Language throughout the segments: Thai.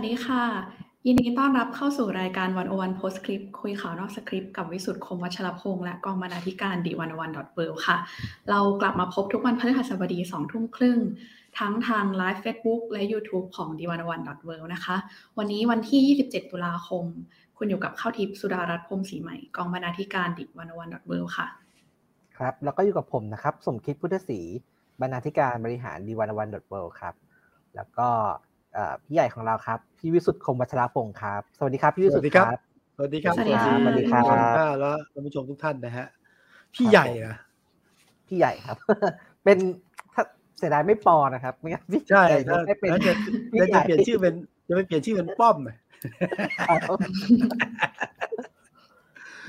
สวัสดีค่ะ ยินดีต้อนรับเข้าสู่รายการ101 postscript คุยข่าวนอกสคริปต์กับวิสุทธิ์คมวัชรพงศ์และกองบรรณาธิการ The101.world ค่ะ เรากลับมาพบทุกวันพฤหัสบดีสองทุ่มครึ่ง ทั้งทาง live Facebook และ YouTube ของ The101.world นะคะ วันนี้วันที่ 27 ตุลาคม คุณอยู่กับข้าวทิพย์สุดารัตน์พรมศรีใหม่กองบรรณาธิการ The101.world ค่ะ ครับ แล้วก็อยู่กับผมนะครับ สมคิดพุทธศรีบรรณาธิการบริหาร The101.worldครับ แล้วก็ พี่ใหญ่ของเราครับ พี่วิสุทธ์คมวัชรพงศ์ครับ สวัสดีครับพี่วิสุทธ์ครับ สวัสดีครับ สวัสดีครับ สวัสดีครับแล้วท่านผู้ชมทุกท่านนะฮะ พี่ใหญ่อะพี่ใหญ่ครับ เป็นถ้าเสียดายไม่ปอนะครับไม่งั้นพี่ใช่ใหญ่ถ้าไม่เป็นถ้าจะพี่ถ้าใหจะญ่เปลี่ยนชื่อเป็นจะไม่เปลี่ยนชื่อเป็นป้อมหน่อย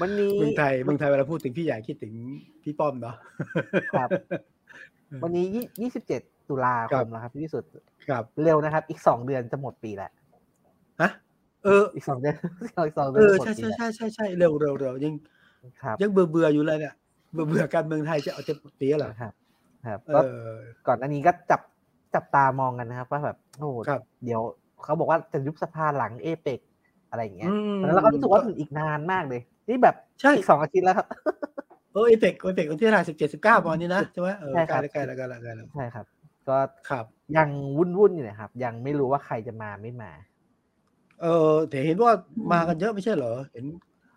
วันนี้เมืองไทยเมืองไทยเวลาพูดถึงพี่ใหญ่คิดถึงพี่ป้อมเนาะครับ วันนี้ยี่สิบเจ็ดตุลาคครัมบแล้วครับพี่วิสุทธ์ ครับเร็วนะครับ อีกสองเดือนจะหมดปีแล้วฮะเอออีกสองเดือนอีกสองเดืเออนอจะหมดใช่ปีใช่แล้วใช่ใช่ใช่เร็วเร็วเร็วยังครับยังเบื่อเบื่ออยู่เลยเนี่ยเบื่อเบื่อการเมืองไทยจะเอาจะปีแล้วเหรอครับ ครับเอก็อก่อนอันนี้ก็จับจับตามองกันนะครับ ว่าแบบโอ้โหครับเดี๋ยวเขาบอกว่าจะยุบสภาหลังเอเปกอะไรอย่างเงี้ยอืมแล้วเราก็รู้สึกว่ามันอีกนานมากเลย นี่แบบใช่อีกสองอาทิตย์แล้วครับเออเอเปกเอเปกวันที่เท่าไหร่สิบเจ็ดสิบเก้าประมาณนี้นะใช่ไหมเออใช่คใกรัล้บแล้วใกล้แล้วใกล้แล้วใกล้แล้วใช่ครับ ก็ครับยังวุ่นวุ่นๆอยู่นะครับ ยังไม่รู้ว่าใครจะมาไม่มา เออแต่เห็นว่ามากันเยอะไม่ใช่เหรอ เห็น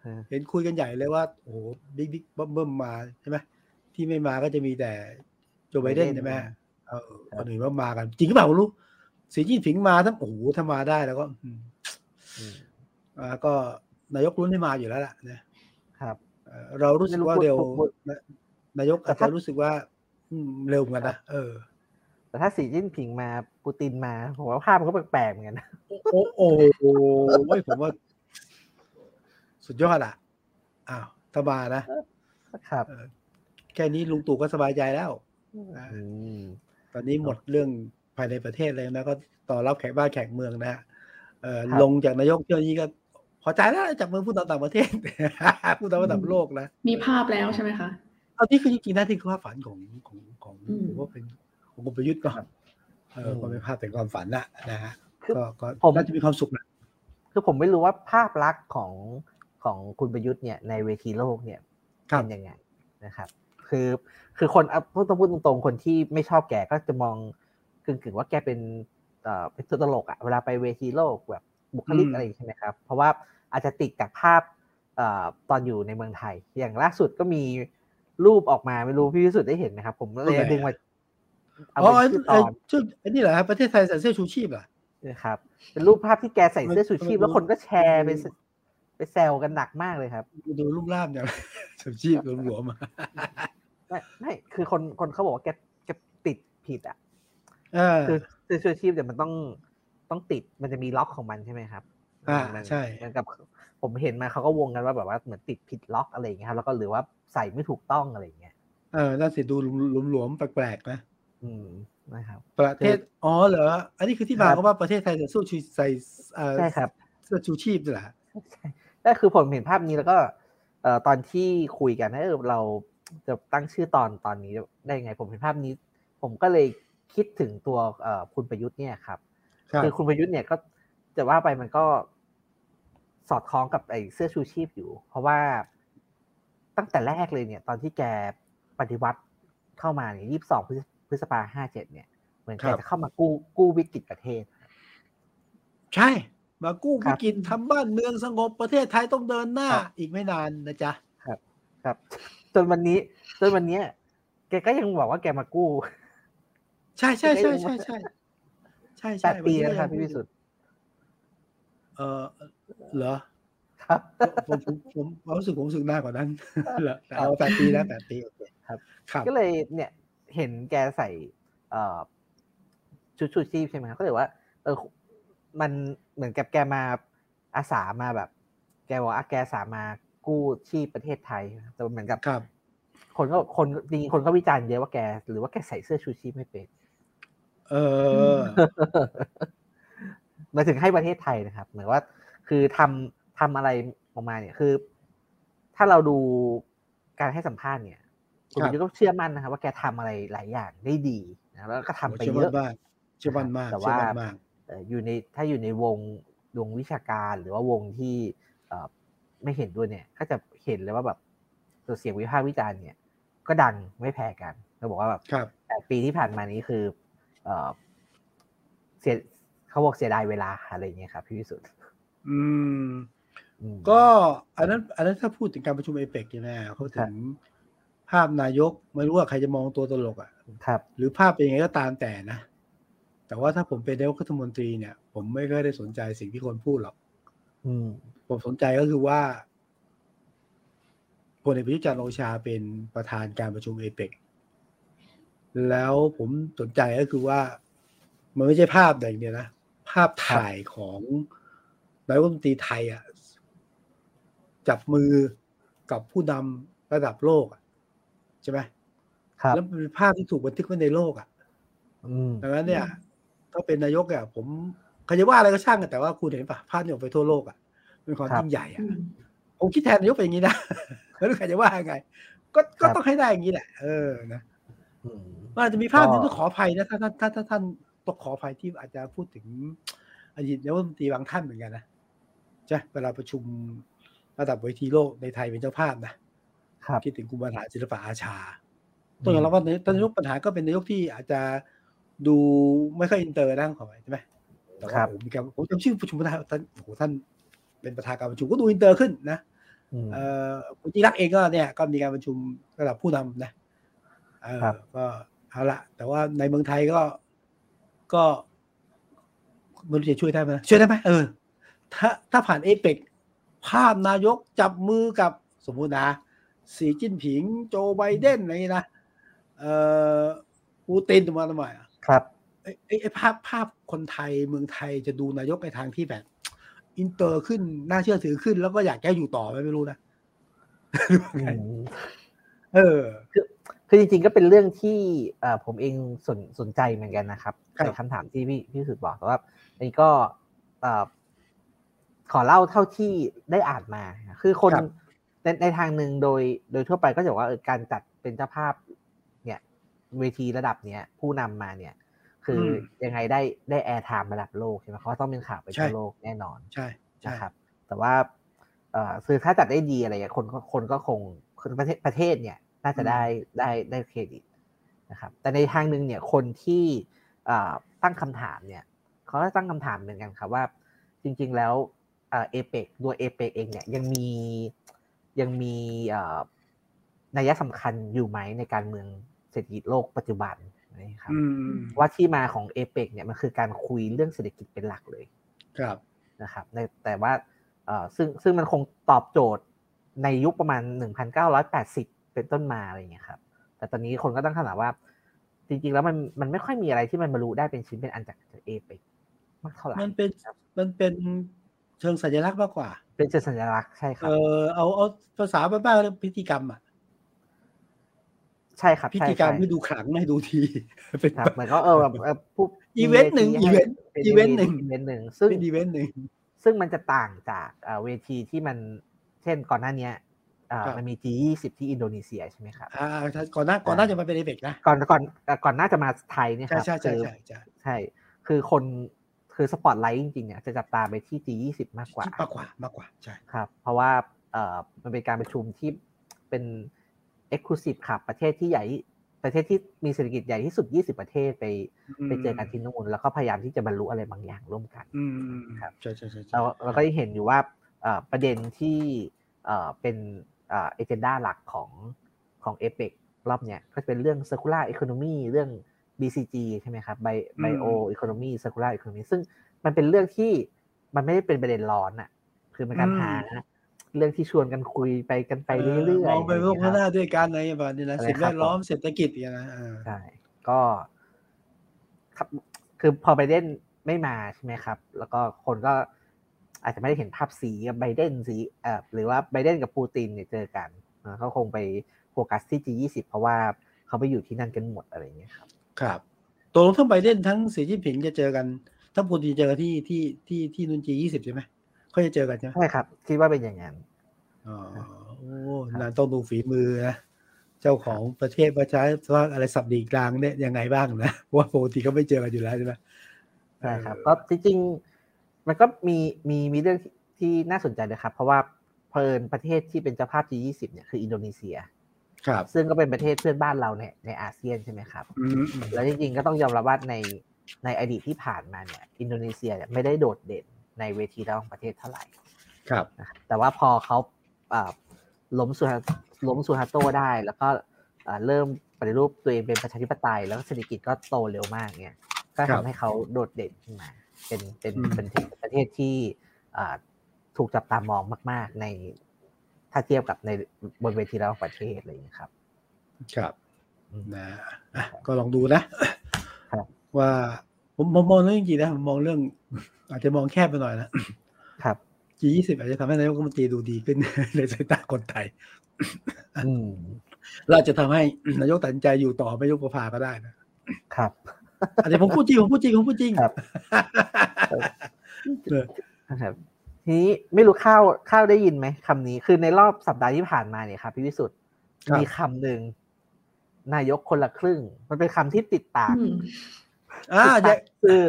เออเห็นคุยกันใหญ่เลยว่าโอ้โหบิ๊กบิ๊กเบิ้มมาใช่ไหมที่ไม่มาก็จะมีแต่โจไบเดนใช่ไหมเออคนอื่นว่ามากัน จริงหรือเปล่าไม่รู้สีจิ้นผิงมาถ้าโอ้โหถ้ามาได้แล้วก็อืมอืมอ่าก็นายกรุ้นให้มาอยู่แล้วล่ะนะครับเอ่อเรารู้สึกว่าไม่รู้เร็วพูดพูดนะนายกแต่อาจถ้าจะรู้สึกว่าอืมเร็วเหมือนกันนะเออ แต่ถ้าสีจิ้นผิงมาปูตินมาผมว่าภาพมันก็แปลกๆเหมือนกันนะโอ้โอ้โอ้โอ้ยผมว่า สุดยอดอะอ้าวถ้ามานะครับเออแค่นี้ลุงตู่ก็สบายใจแล้วอ่าอืมตอนนี้หมดเรื่องภายในประเทศเลยนะก็ต่อรับแขกบ้านแขกเมืองนะฮะเอ่อครับลงจากนายกเที่ยวนี้ก็พอใจแล้วจากเมืองผู้นำต่างประเทศผู้นำระดับโลกนะมีภาพแล้วใช่ไหมคะเอาที่คือจริงๆนะที่คือความฝันของของของอืมผมว่าเป็น ของคุณประยุทธ์ก็เอออืมก็เป็นภาพแต่ความฝันนะนะฮะคือก็ก็ผมน่าจะมีความสุขนะคือผมไม่รู้ว่าภาพลักษณ์ของของคุณประยุทธ์เนี่ยในเวทีโลกเนี่ยครับเป็นยังไงนะครับ คือคือคนเอาพูดต้องพูดตรงๆคนที่ไม่ชอบแกก็จะมองกึ่งๆว่าแกเป็นเอ่อเป็นตัวตลกอะเวลาไปเวทีโลกแบบบุคลิกอะไรอย่างนี้ใช่ไหมครับเพราะว่าอาจจะติดจากภาพเอ่อตอนอยู่ในเมืองไทย อย่างล่าสุดก็มีรูปออกมาไม่รู้พี่วิสุทธ์ได้เห็นไหมครับ ผมเลยดึงมาเอาอ๋อเป็นไอ้ชื่อตไอ้อนชื่อไอ้นี่เหรอครับประเทศไทยใส่เสื้อชูชีพเหรอนะครับ เป็นรูปภาพที่แกใส่เสื้อชูชีพมันแล้วคนก็แชร์ไปมันไปแซวกันหนักมากเลยครับ ดูรูปร่างอย่างชูชีพหลวมๆมาไม่ไม่คือคนคนเขาบอกว่าแกแกติดผิดอะเออคือเสื้อชูชีพเนี่ยมันต้องต้องติดมันจะมีล็อกของมันใช่ไหมครับอ่ามันใช่เหมือนกับผมเห็นมาเขาก็วงกันว่าแบบว่าเหมือนติดผิดล็อกอะไรอย่างเงี้ยครับแล้วก็หรือว่าใส่ไม่ถูกต้องอะไรอย่างเงี้ยเออน่าสิดูหลวมๆแปลกๆนะ อืมนะครับ ประเทศอ๋อเหรออันนี้คือที่มาครับเขาว่าประเทศไทยจะสู้ชูใส่เอ่อใช่ครับเสื้อชูชีพนี่แหละใช่ก็คือผมเห็นภาพนี้แล้วก็เอ่อตอนที่คุยกันนะเออเราจะตั้งชื่อตอนตอนนี้ได้ยังไง ผมเห็นภาพนี้ ผมก็เลยคิดถึงตัวเอ่อคุณประยุทธ์เนี่ยครับครับคือคุณประยุทธ์เนี่ยก็จะว่าไปมันก็สอดคล้องกับไอ้เสื้อชูชีพอยู่ เพราะว่าตั้งแต่แรกเลยเนี่ย ตอนที่แกปฏิวัติเข้ามาเนี่ยยี่สิบสองพฤษ ภาห้าเจ็ดเนี่ย เหมือนแกจะเข้ามากู้กู้วิกฤตประเทศ ใช่ มากู้ครัวิบกฤตทำบ้านเมืองสงบประเทศไทยต้องเดินหน้าครับอีกไม่นานนะจ๊ะครับจนวันนี้ จนวันเนี้ยแกก็ยังบอกว่าแกมากู้ ใช่ใช่ใช่ใช่ใช่ใช่แปใช่ดปีแล้วครับวันพี่นี้วิสุทธ์เออเหรอครับผมผมผมผมรู้สึกผมรู้สึกนานกว่านั้นเหรอแต่เอาแปดปีแล้วแปดปีโอเคครับครับก็เลยเนี่ย เห็นแกใส่เอ่อชุดชูชีพใช่ไหมครับก็เลยว่า เออ มันเหมือนกับแกมาอาสามาแบบ แกบอกว่าแกอาสามากู้ชีพประเทศไทยแต่เหมือนกับครับ คนก็คนจริงๆคนก็วิจารณ์เยอะว่าแก หรือว่าแกใส่เสื้อชูชีพไม่เป็นเออหมายถึงให้ประเทศไทยนะครับ เหมือนว่า คือทำทำอะไรออกมาเนี่ยคือ ถ้าเราดูการให้สัมภาษณ์เนี่ย คุณครับประยุทธ์ก็เชื่อมั่นนะครับว่าแกทำอะไรหลายอย่างได้ดีนะแล้วก็ทำไปเชื่อเยมั่อะนมากเชื่อมั่นมากแต่เชื่อว่ามั่นมากแต่อยู่ในถ้าอยู่ในวงวงวิชาการหรือว่าวงที่ไม่เห็นด้วยเนี่ยก็จะเห็นเลยว่าแบบตัวเสียงวิพากษ์วิจารณ์เนี่ย ก็ดังไม่แพ้กันเราบอกว่าแบบแต่ปีที่ผ่านมานี้คือเเสียเขาบอกเสียดายเวลาอะไรเงี้ยครับพี่วิสุทธ์อืม ก็อันนั้น อันนั้นถ้าพูดถึงการประชุมเอเปกใช่ไหมเขาถึง ภาพนายกไม่รู้ว่าใครจะมองตัวตลกอะครับ หรือภาพเป็นยังไงก็ตามแต่นะ แต่ว่าถ้าผมเป็นนายกรัฐมนตรีเนี่ย ผมไม่ค่อยได้สนใจสิ่งที่คนพูดหรอกผมสนใจก็คือว่าพลเอกประยุทธ์จันทร์โอชาเป็นประธานการประชุมเอเปกแล้วผมสนใจก็คือว่า มันไม่ใช่ภาพอย่างเดียวนะ ภาพถ่ายของนายกรัฐมนตรีไทยอะจับมือกับผู้นำระดับโลก ใช่ไหมครับแล้วเป็นภาพที่ถูกบันทึกไว้ในโลกอะดังนั้นเนี่ย ถ้าเป็นนายกอะผมใครจะว่าอะไรก็ช่างแต่ว่าคุณเห็นปะภาพนี้ออกไปทั่วโลกอะเป็นความยิ่งใหญ่อะผมคิดแทนนายกเป็นอย่างนี้นะแล้วใครจะว่าไง ก็ก็ต้องให้ได้อย่างนี้แหละ เออนะมันอาจจะมีภาพที่ต้องขออภัยนะถ้าถ้าถ้าท่านต้องขออภัยที่อาจจะพูดถึงอดีตนายกรัฐมนตรีบางท่านเหมือนกันนะใช่เวลาประชุมระดับเวทีโลกในไทยเป็นเจ้าภาพนะ คิดถึงคุณบรรหารศิลปอาชาต้องยอมรับว่าตอนนายกบรรหารก็เป็นนายกที่อาจจะดูไม่ค่อยอินเตอร์นะขอไปใช่ไหมแต่ว่าผมมีการผมจำชื่อประชุมประธานท่านโอ้โหท่านเป็นประธานการประชุมก็ดูอินเตอร์ขึ้นนะเอ่อคุณยิ่งลักษณ์เองก็เนี่ยก็มีการประชุมระดับผู้นำนะเออก็เอาละแต่ว่าในเมืองไทยก็ก็ไม่รู้จะช่วยได้ไหมช่วยได้ไหมเออ ถ้าถ้าผ่านเอเปกภาพนายกจับมือกับสมมุตินะ สีจิ้นผิง โจไบเดนอะไรนี้นะเอ่อปูตินมาทำไมอะครับไอ้ไอ้ภาพภาพคนไทยเมืองไทยจะดูนายกในทางที่แบบ อินเตอร์ขึ้นน่าเชื่อถือขึ้น แล้วก็อยากแก้อยู่ต่อไม่รู้นะเออ คือคือจริงๆก็เป็นเรื่องที่เอ่อผมเองสนสนใจเหมือนกันนะครับในคำถามที่พี่พี่สุดบอกแต่ว่าอันนี้ก็เอ่อขอเล่าเท่าที่ได้อ่านมา คือคน ในในทางหนึ่งโดยโดยทั่วไปก็จะว่าการจัดเป็นเจ้าภาพเนี่ยเวทีระดับเนี้ยผู้นำมาเนี่ยคือยังไงได้ได้ airtime ระดับโลกใช่ไหมเขาต้องเป็นข่าวไปทั่วโลกแน่นอนใช่นะครับ แต่ว่าเอ่อคือถ้าจัดได้ดีอะไรอย่างคนคนก็คงคนประเทศประเทศเนี่ย น่าจะได้ได้ได้เครดิตนะครับ แต่ในทางหนึ่งเนี่ยคนที่ตั้งคำถามเนี่ยเขาตั้งคำถามเหมือนกันครับว่า จริง ๆ แล้วเอเปกตัวเอเปกเองเนี่ยยังมี ยังมีนัยสำคัญอยู่ไหมในการเมืองเศรษฐกิจโลกปัจจุบันนะครับว่าที่มาของเอเปกเนี่ยมันคือการคุยเรื่องเศรษฐกิจเป็นหลักเลยครับนะครับในแต่ว่าซึ่งซึ่งมันคงตอบโจทย์ในยุคประมาณ 1,980 เป็นต้นมาอะไรอย่างเงี้ยครับ แต่ตอนนี้คนก็ตั้งคำถามว่า จริงๆ แล้วมันมันไม่ค่อยมีอะไรที่มันบรรลุได้เป็นชิ้นเป็นอันจากเอเปกมากเท่าไหร่มันเป็นมันเป็นเชิงสัญลักษณ์มากกว่า เป็นเชิงสัญลักษณ์ใช่ครับ เออเอาเอาภาษาบ้านๆเรียกพิธีกรรมอะใช่ครับพิธีกรรมไม่ดูขลังไม่ดูทีเป็นแบบเหมือนก็เออแบบผู้อีเวนต์หนึ่ง event event หนึ่งอีเวนต์หนึ่งซึ่งอีเวนต์หนึ่งซึ่งมันจะต่างจากเวทีที่มันเช่นก่อนหน้านี้มันมี G20 ที่อินโดนีเซียใช่ไหมครับอ่าก่อนหน้าก่อนหน้าจะมาเป็นเอเปกนะก่อนก่อนก่อนหน้าจะมาไทยเนี่ยครับใช่ใช่ใช่ใช่คือคน คือสปอตไลท์จริงๆเนี่ยจะจับตาไปที่ G20 มากกว่ามากกว่ามากกว่าใช่ครับ เพราะว่าเอ่อมันเป็นการประชุมที่เป็น exclusive ครับประเทศที่ใหญ่ประเทศที่มีเศรษฐกิจใหญ่ที่สุด 20 ประเทศไปไปเจอกันที่นู่นแล้วก็พยายามที่จะบรรลุอะไรบางอย่างร่วมกันครับใช่ใช่ใช่เราเราก็ได้เห็นอยู่ว่าประเด็นที่เป็น agenda หลักของของเอเปกรอบเนี้ยก็เป็นเรื่อง circular economy เรื่อง BCG ใช่ไหมครับ Bio Economy Circular Economy ซึ่งมันเป็นเรื่องที่มันไม่ได้เป็นประเด็นร้อนอะคือมันการหาเรื่องที่ชวนกันคุยไปกันไปเรื่อยๆมองไปพวกหน้าด้วยกันในแบบนี้นะสิ่งแวดล้อมเศรษฐกิจอย่างนะใช่ก็ครับคือพอไบเดนไม่มาใช่ไหมครับ แล้วก็คนก็อาจจะไม่ได้เห็นภาพสีกับไบเดนสีเอ่อหรือว่าไบเดนกับปูตินเนี่ยเจอกันเขาคงไปโฟกัสที่ G20 เพราะว่าเขาไปอยู่ที่นั่นกันหมดอะไรอย่างเงี้ยครับ ครับตัวลงทั้งไบเดนทั้งสีจิ้นผิงจะเจอกัน ทั้งปูตินเจอกันที่ที่ที่ที่นุนจียี่สิบใช่ไหมเขาจะเจอกันใช่ไหมใช่ครับ คิดว่าเป็นอย่างนั้นอ๋อโอ้นั่นต้องดูฝีมือนะเจ้าของประเทศประชาว่าอะไรสับดีกลางเนี่ยยังไงบ้างนะว่าปกติเขาไม่เจอกันอยู่แล้วใช่ไหมใช่ครับก็จริงๆมันก็มีมีมีเรื่องที่น่าสนใจนะครับ เพราะว่าเพลินประเทศที่เป็นเจ้าภาพ G20 เนี่ยคืออินโดนีเซีย ครับซึ่งก็เป็นประเทศเพื่อนบ้านเราเนี่ยในอาเซียนใช่ไหมครับอืมอืมแล้วจริงๆก็ต้องยอมรับว่าในในอดีตที่ผ่านมาเนี่ย อินโดนีเซียเนี่ยไม่ได้โดดเด่นในเวทีระหว่างประเทศเท่าไหร่ ครับนะครับแต่ว่าพอเขาอ่าล้มสุฮาล้มสุฮาโตได้ แล้วก็อ่าเริ่มปฏิรูปตัวเองเป็นประชาธิปไตย แล้วก็เศรษฐกิจก็โตเร็วมากเนี่ย ก็ทำให้เขาโดดเด่นขึ้นมา เป็นเป็นเป็นประเทศประเทศที่อ่าถูกจับตามองมาก ๆ ใน ถ้าเทียบกับในบนเวทีระหว่างประเทศอะไรอย่างเลยครับ ครับอืมนะอะก็ลองดูนะครับว่าผมผมมองเรื่องจริงๆนะผมมองเรื่อง อาจจะมองแคบไปหน่อยนะครับ G20 อาจจะทำให้นายกรัฐมนตรีดูดีขึ้นในสายตาคนไทยอืมเราจะทำให้นายกตัดสินใจอยู่ต่อไม่ยกประภาก็ได้นะครับอันนี้ผมพูดจริงผมพูดจริงผมพูดจริงครับเออนะครับ ทีนี้ไม่รู้ข้าวข้าวได้ยินไหมคำนี้คือในรอบสัปดาห์ที่ผ่านมาเนี่ยครับพี่วิสุทธ์ครับมีคำหนึ่งนายกคนละครึ่ง มันเป็นคำที่ติดปากอืมอ่าติดจะปากคือ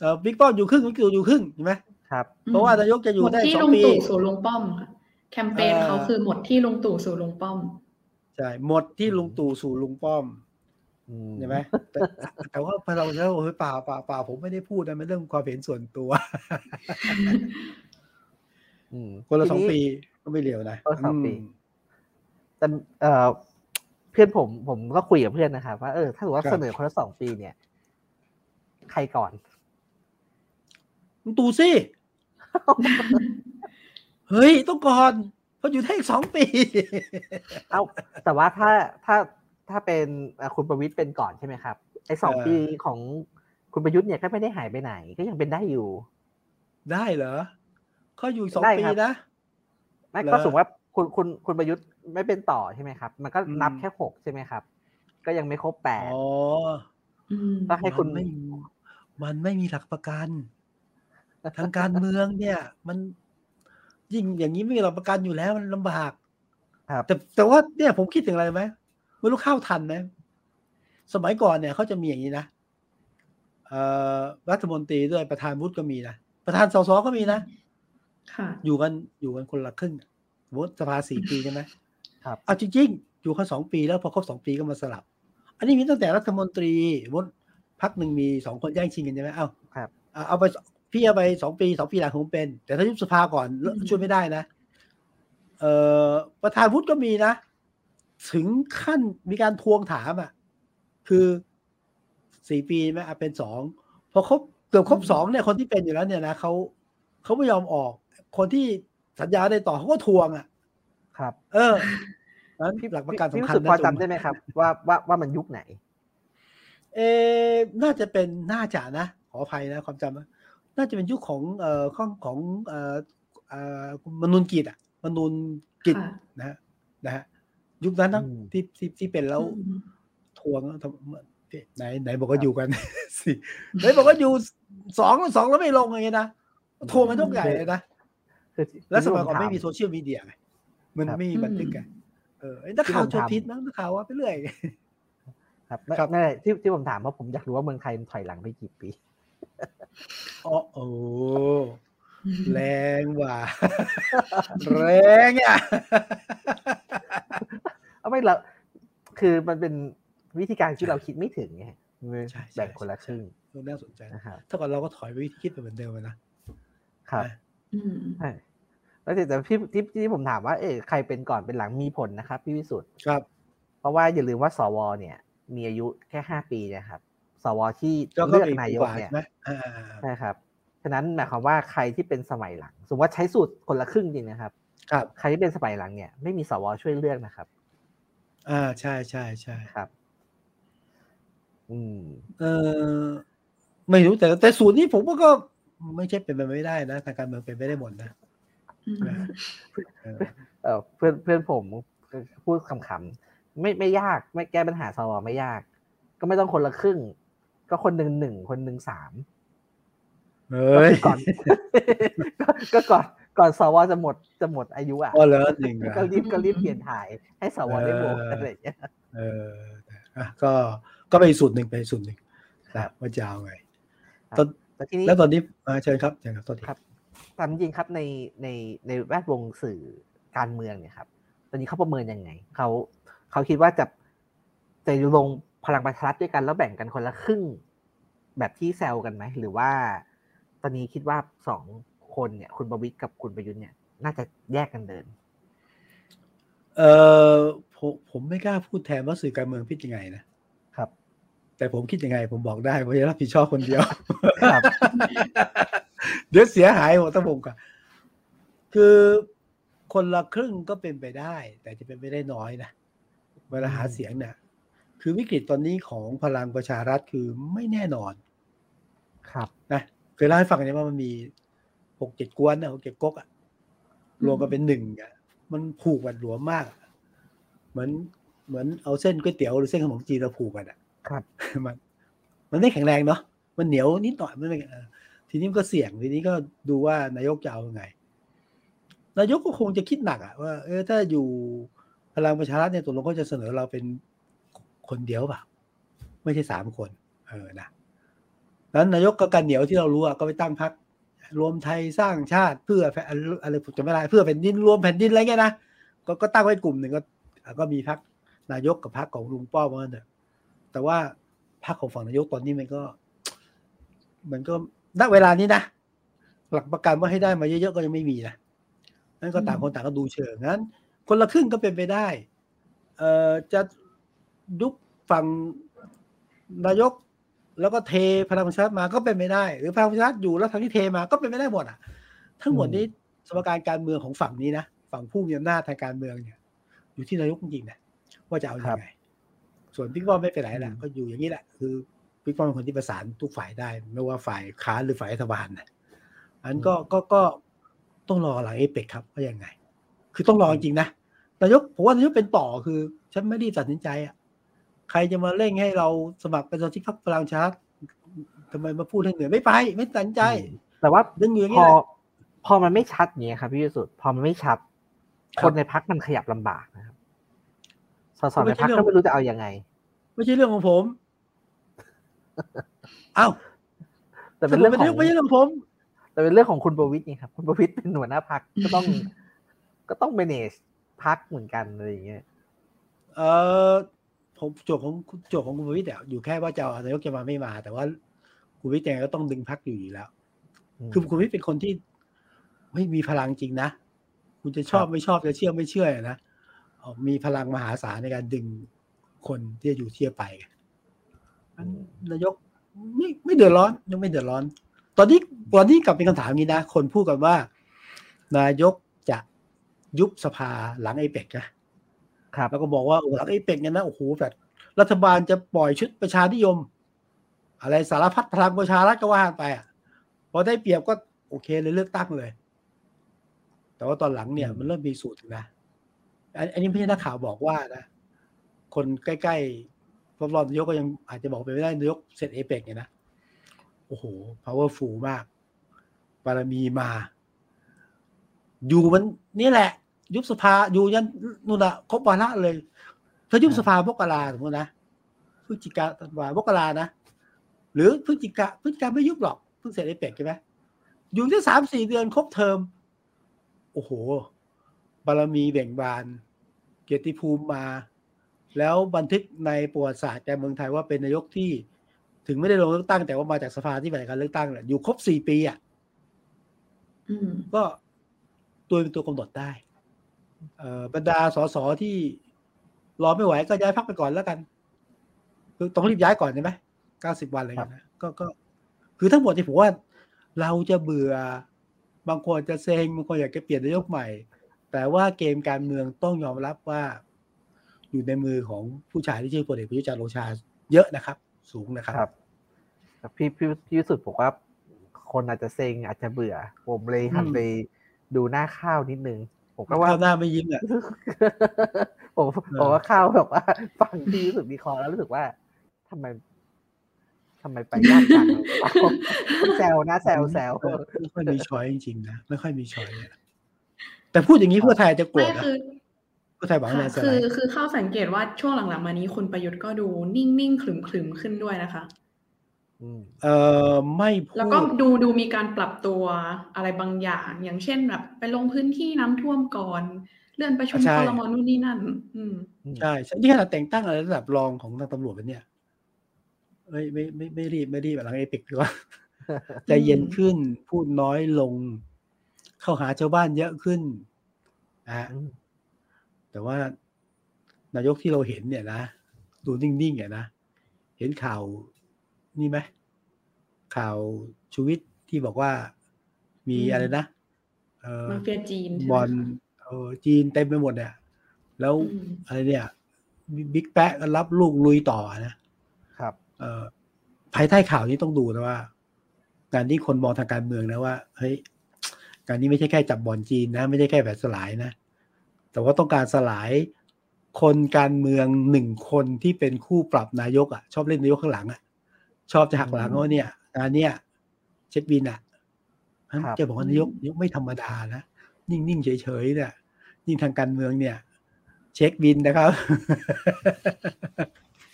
เอ่อบิ๊กป้อมอยู่ครึ่งบิ๊กตู่อยู่ครึ่งใช่ไหมครับเพราะว่านายกจะอยู่หมดได้ที่สอลุงงปีตู่สู่ลุงป้อมค่ะแคมเปญเอ่อเขาคือหมดที่ลุงตู่สู่ลุงป้อมใช่หมดที่ลุงตู่สู่ลุงป้อมอืม ใช่ไหมแต่แต่ว่าพอเราแล้วเฮ้ยเปล่าเปล่าเปล่าผมไม่ได้พูดนะมันเรื่องความเห็นส่วนตัวอืมคนละสองทีปีก็ไม่เร็วนะคนละสองปีมแต่เอ่อเพื่อนผมผมก็คุยกับเพื่อนนะครับว่าเออถ้าสมมติว่าครับเสนอคนละสองปีเนี่ย ใครก่อนลุงตู่สิเฮ้ยต้องก่อนเพราะอยู่ได้อีกสองปี เอาแต่ว่าถ้าถ้า ถ้าเป็นเอ่อคุณประวิตยเป็นก่อนใช่ไหมครับไอ้สองเออปีของคุณประยุทธ์เนี่ยก็ไม่ได้หายไปไหน ก็ยังเป็นได้อยู่ ได้เหรอเขาอยู่อีกสองได้ปีครับนะไม่เหรอก็สมมติว่าคุณคุณคุณประยุทธ์ไม่เป็นต่อใช่ไหมครับ มันก็นับอืมแค่หกใช่ไหมครับ ก็ยังไม่ครบแปดอ๋ออืมก็ให้คุณมันไม่มันไม่มีหลักประกัน ทางการเมืองเนี่ย มันยิ่งอย่างนี้ไม่มีหลักประกันอยู่แล้วมันลำบากครับแต่แต่ว่าเนี่ยผมคิดถึงอะไรไหม ไม่รู้เข้าทันไหมสมัยก่อนเนี่ยเขาจะมีอย่างนี้นะเอ่อรัฐมนตรีด้วยประธานวุฒิก็มีนะ ประธานสสก็มีนะค่ะอยู่กันอยู่กันคนละครึ่งสมมติสภาสี่ปีใช่ไหมครับเอาจริงๆอยู่กันสองปีแล้วพอครบสองปีก็มาสลับ อันนี้มีตั้งแต่รัฐมนตรีสมมติพักหนึ่งมีสองคนแย่งชิงกันใช่ไหมเอ้าครับเอาเอาไปพี่เอาไปสองปีสองปีหลังผมเป็น แต่ถ้ายุบสภาก่อนอืมช่วยไม่ได้นะเอ่อประธานวุฒิก็มีนะ ถึงขั้นมีการทวงถามอะ คือสี่ปีไหมอะเป็นสองพอครบเกือบครบสองเนี่ยคนที่เป็นอยู่แล้วเนี่ยนะเขาเขาไม่ยอมออก คนที่สัญญาได้ต่อเขาก็ทวงอะ ครับ เออนั้นหลักประกันพี่สำคัญรู้สึกพอนะจำได้ไหมครับ ว่าว่าว่ามันยุคไหน เออน่าจะเป็นน่าจะนะขออภัยนะความจำนะน่าจะเป็นยุคของเอ่อของของเอ่อเอ่อมนุนกิจอะมนุนกิจค่ะนะฮะนะฮะ ยุคนั้นนะอืมที่ที่ที่เป็นแล้วอืมทวงทำไหนไหนบอกว่าอยู่กันสี่ไหนบอกว่าอยู่สองสองแล้วไม่ลงอย่างเงี้ยนะทวงกันทุกใหญ่เลยนะคือแล้วสมัยที่ผก่อนถาไม่มีโซเชียลมีเดียไงมันครับไม่มีบันทึกไงเออไอ้นักข่าวโจพิษนะนักข่าวว่าไปเรื่อยครับไม่ครับไม่ที่ที่ผมถามเพราะผมอยากรู้ว่าเมืองไทยมันถอยหลังไปกี่ปีอ๋อโอ้แรงว่ะแรงอะ เอาไม่เราคือมันเป็นวิธีการที่เราคิดไม่ถึงไงใช่ใช่แบ่งคนละครึ่งน่าสนใจนะนะครับถ้าก่อนเราก็ถอยไปวิธีคิดไปเหมือนเดิมอะนะครับนะอืมใช่แล้วแต่แต่พี่ที่ที่ผมถามว่าเออใครเป็นก่อนเป็นหลังมีผลนะครับ พี่วิสุทธ์ครับ เพราะว่าอย่าลืมว่าสวเนี่ย มีอายุแค่ห้าปีนะครับ สวที่ก็เลือกปีนายกว่าเนี่ยใช่ไหมอ่าใช่ครับฉะนั้นหมายความว่าใครที่เป็นสมัยหลัง สมมติว่าใช้สูตรคนละครึ่งจริงนะครับ ครับ ใครที่เป็นสมัยหลังเนี่ยไม่มีสวช่วยเลือกนะครับ อ่าใช่ใช่ใช่ครับ อืม เออไม่รู้แต่แต่สูตรนี้ผมว่าก็ไม่ใช่เป็นไปไม่ได้นะทางการเมืองเป็นไปได้หมดนะอืมเออเออเพื่อนเพื่อนผมพูดคำๆไม่ไม่ยาก ไม่แก้ปัญหาสวไม่ยาก ก็ไม่ต้องคนละครึ่ง ก็คนหนึ่งหนึ่งคนหนึ่งสามเฮ้ยก่อนก็ก็ก่อน ก่อนสวจะหมดจะหมดอายุอะอ๋อเหรอจริงเหรอก็รีบก็รีบเปลี่ยนถ่ายให้สวได้โหวตเออออะไรอย่างเงี้ยเอออะก็ก็ไปนอีกสูตรหนึ่งไปนอีกสูตรหนึ่งครันะบว่าจะเอาไงตอนแล้วทีนี้แล้วตอนนี้อ่าเชิญครับเชิญครับตอนนี้ครับตามจริงครับในในในแวดวงสื่อการเมืองเนี่ยครับ ตอนนี้เขาประเมินยังไงเขาเขาคิดว่าจะจะลงพลังประชารัฐด้วยกันแล้วแบ่งกันคนละครึ่ง แบบที่แซวกันไหมหรือว่า ตอนนี้คิดว่าสอง คนเนี่ย คุณประวิตรกับคุณประยุทธ์เนี่ย น่าจะแยกกันเดิน เออผมผมไม่กล้าพูดแทนว่าสื่อการเมืองคิดยังไงนะครับ แต่ผมคิดยังไง ผมบอกได้ผมจะรับผิดชอบคนเดียวครับ เดี๋ยวเสียหายหมดทั้งวงกันคือคนละครึ่งก็เป็นไปได้ แต่จะเป็นไปได้น้อยนะเวลาหาเสียงเนี่ยคือวิกฤตตอนนี้ของพลังประชารัฐคือไม่แน่นอน ครับนะเคยเล่าให้ฟังเนี่ยว่ามันมี หกเจ็ดกวนนะหกเจ็ดก๊กอะรวมกันเป็นหนึ่งอะมันผูกกันหลวมมากอะเหมือนเหมือนเอาเส้นก๋วยเตี๋ยวหรือเส้นขนมจีนเราผูกกันอะครับ มัน มันไม่แข็งแรงเนาะมันเหนียวนิดหน่อยมันไม่เออทีนี้มันก็เสี่ยงทีนี้ก็ดูว่านายกจะเอายังไง นายกก็คงจะคิดหนักอะว่าเออถ้าอยู่พลังประชารัฐเนี่ยตกลงเขาจะเสนอเราเป็นคนเดียวเปล่าไม่ใช่สามคน เออนะนั้นนายกก็กันเหนียวที่เรารู้อะก็ไปตั้งพัก รวมไทยสร้างชาติเพื่อแผ่นอะไรผมจะไม่ได้เพื่อแผ่นดินรวมแผ่นดินอะไรเงี้ยนะก็ก็ตั้งไว้กลุ่มหนึ่งก็ก็มีพักนายกกับพักของลุงป้อมเหมือนกันเถอแต่ว่าพักของฝั่งนายกตอนนี้มันก็ มันก็ณเวลานี้นะหลักประกันว่าให้ได้มาเยอะๆก็ยังไม่มีนะนั่นก็ต่างคนต่างก็ดูเชิงงั้น คนละครึ่งก็เป็นไปได้ เอ่อจะยุบฝั่งนายก แล้วก็เทพลังประชารัฐมาก็เป็นไม่ได้ หรือพลังประชารัฐอยู่แล้วทางที่เทมาก็เป็นไม่ได้หมดอะ ทั้งหมดนี้สมการการเมืองของฝั่งนี้นะฝั่งผู้มีอำนาจทางการเมืองเนี่ย อยู่ที่นายกจริงๆนะว่าจะเอาอยัางไงส่วนบิ๊กป้อมไม่ไปไหนแหละก็อยู่อย่างนี้แหละ คือบิ๊กป้อมเป็นคนที่ประสานทุกฝ่ายได้ ไม่ว่าฝ่ายค้านหรือฝ่ายรัฐบาลนะอันก็ก็ก็ต้องรอหลังเอเปกครับว่ายังไง คือต้องรอจริงๆนะนายกผมว่านายกเป็นต่อคือ ฉันไม่ได้ตัดสินใจอะ ใครจะมาเร่งให้เราสมัครเป็นสมาชิกพรรคพลังประชารัฐทำไมมาพูดให้เหนื่อยไม่ไป ไม่ตัดสินใจ แต่ว่าดึงอยู่อย่างพนี้อแหละพอมันไม่ชัดอย่างเงี้ยครับพี่วิสุทธ์พอมันไม่ชัดครับคนในพักมันขยับลำบากนะครับสสไม่ในใช่พักเรื่องก็ไม่รู้จะเอายังไง ไม่ใช่เรื่องของผม เอ้าแต่เป็นเรื่องของไม่ใช่เรื่องของผม แต่เป็นเรื่องของคุณประวิตรไงครับ คุณประวิตรเป็นหัวหน้าพักก็ต้อง ก็ต้อง manage พักเหมือนกันอะไรอย่างเงี้ยเออ ผมโจทย์ของโจทย์ของคุณประวิตรเนี่ยอยู่แค่ว่าจะเอานายกจะมาไม่มา แต่ว่าคุณประวิตรยังไงก็ต้องดึงพักอยู่อยู่แล้ว คือคุณประวิตรเป็นคนที่ไม่มีพลังจริงนะ คุณจะชอบครับไม่ชอบจะเชื่อไม่เชื่อนะเอ่อมีพลังมหาศาลในการดึงคนที่จะอยู่ที่จะไปงั้นนายกไม่ไม่เดือดร้อนยังไม่เดือดร้อน ตอนนี้ตอนนี้กลับเป็นคำถามอย่างนี้นะ คนพูดกันว่า นายกจะยุบสภาหลังไอเปกนะ ครับแล้วก็บอกว่าโอ้หลังไอเปกเนี่ยนะโอ้โหแบบรัฐบาลจะปล่อยชุดประชานิยม อะไรสารพัดพลังประชารัฐก็ว่าไปอะพอได้เปรียบก็โอเคเลยเลือกตั้งเลย แต่ว่าตอนหลังเนี่ยอืมมันเริ่มมีสูตรนะอันอันนี้ไม่ใช่นักข่าวบอกว่านะ คนใกล้ๆรอบๆนายกก็ยังอาจจะบอกไปไม่ได้นายกเสร็จเอเปกเนี่ยนะโอ้โห powerful มากบารมีมา อยู่มันนี่แหละ ยุบสภาอยู่ยันนู่นอะครบวาระเลยถ้ายุบสภามกราสมมตินะพฤศจิกาธันวามกรานะ หรือพฤศจิกาพฤศจิกาไม่ยุบหรอกเพิ่งเสร็จไอเปกใช่ไหมอยู่แค่สามสี่เดือนครบเทอม โอ้โห บารมีเบ่งบาน เกียรติภูมิมา แล้วบันทึกในประวัติศาสตร์การเมืองไทยว่าเป็นนายกที่ ถึงไม่ได้ลงเลือกตั้งแต่ว่ามาจากสภาที่มาจากการเลือกตั้งเนี่ยอยู่ครบสี่ปีอะอืมก็ตัวเป็นตัวกำหนดได้เอ่อ บรรดาสสที่รอไม่ไหวก็ย้ายพักไปก่อนแล้วกัน คือต้องรีบย้ายก่อนใช่ไหมเก้าสิบวันอะไรอย่างเงี้ยนะก็ก็ คือทั้งหมดที่ผมว่า เราจะเบื่อบางคนจะเซ็งบางคนอยากจะเปลี่ยนนายกใหม่ แต่ว่าเกมการเมืองต้องยอมรับว่า อยู่ในมือของผู้ชายที่ชื่อพลเอกประยุทธ์จันทร์โอชาเยอะนะครับ สูงนะครับ ครับครับพี่พี่พี่วิสุทธ์บอกว่าคนอาจจะเซ็งอาจจะเบื่อ ผมเลยหันอืมไปดูหน้าข้าวนิดนึง ผมก็ข้าว่าวหน้าไม่ยิ้มอะผมผมว่าข้าวแบบว่าฟังพี่รู้สึกวิเคราะห์แล้วรู้สึกว่าทำไมทำไมไปยากจังแซวนะแซวแซวไม่ค่อยมีช้อยจริงๆนะไม่ค่อยมีช้อยอะแต่พูดอย่างนี้เพื่อไทยจะโกรไม่ธนะคือเพื่อไทยหวังค่ะแลนด์สคืไลอด์คือเข้าสังเกตว่าช่วงหลังๆมานี้คุณประยุทธ์ก็ดูนิ่งๆขรึมๆขึ้นด้วยนะคะอืม เอ่อไม่พูดแล้วก็ดูดูมีการปรับตัวอะไรบางอย่าง อย่างเช่นแบบ ไปลงพื้นที่น้ำท่วมก่อน เลื่อนประชุมคอรมอนู่นนี่นั่น อืมใช่ใช่นี่ขนาดแต่งตั้งอะไรระดับรองของทางตำรวจเป็นเนี่ยไม่ไม่ไม่ไม่รีบไม่รีบหลังเอพิกหรือว่าใจเย็นขึ้นพูดน้อยลง เข้าหาชาวบ้านเยอะขึ้นนะฮะอืมแต่ว่านายกที่เราเห็นเนี่ยนะดูนิ่งๆเนี่ยนะเห็นข่าว นี่ไหมข่าวชูวิทย์ที่บอกว่ามีอืมอะไรนะเออมาเฟียจีนใช่ไหมบอลคะเออจีนเต็มไปหมดเนี่ยแล้วอืมอะไรเนี่ยบิ๊กแป๊ะก็รับลูกลุยต่อนะครับ เออภายใต้ข่าวนี้ต้องดูนะว่า การที่คนมองทางการเมืองนะว่าเฮ้ยการนี้ไม่ใช่แค่จับบอลจีนนะ ไม่ใช่แค่แบบสลายนะ แต่ว่าต้องการสลายคนการเมืองหนึ่งคนที่เป็นคู่ปรับนายกอะ ชอบเล่นนายกข้างหลังอะ ชอบจะหักหลังว่าเนี่ยงานเนี้ยเช็คบินอะนั้นครับจะบอกว่านายกนายกไม่ธรรมดานะ นิ่งๆเฉยๆเนี่ยยิ่งทางการเมืองเนี่ย เช็คบินนะครับ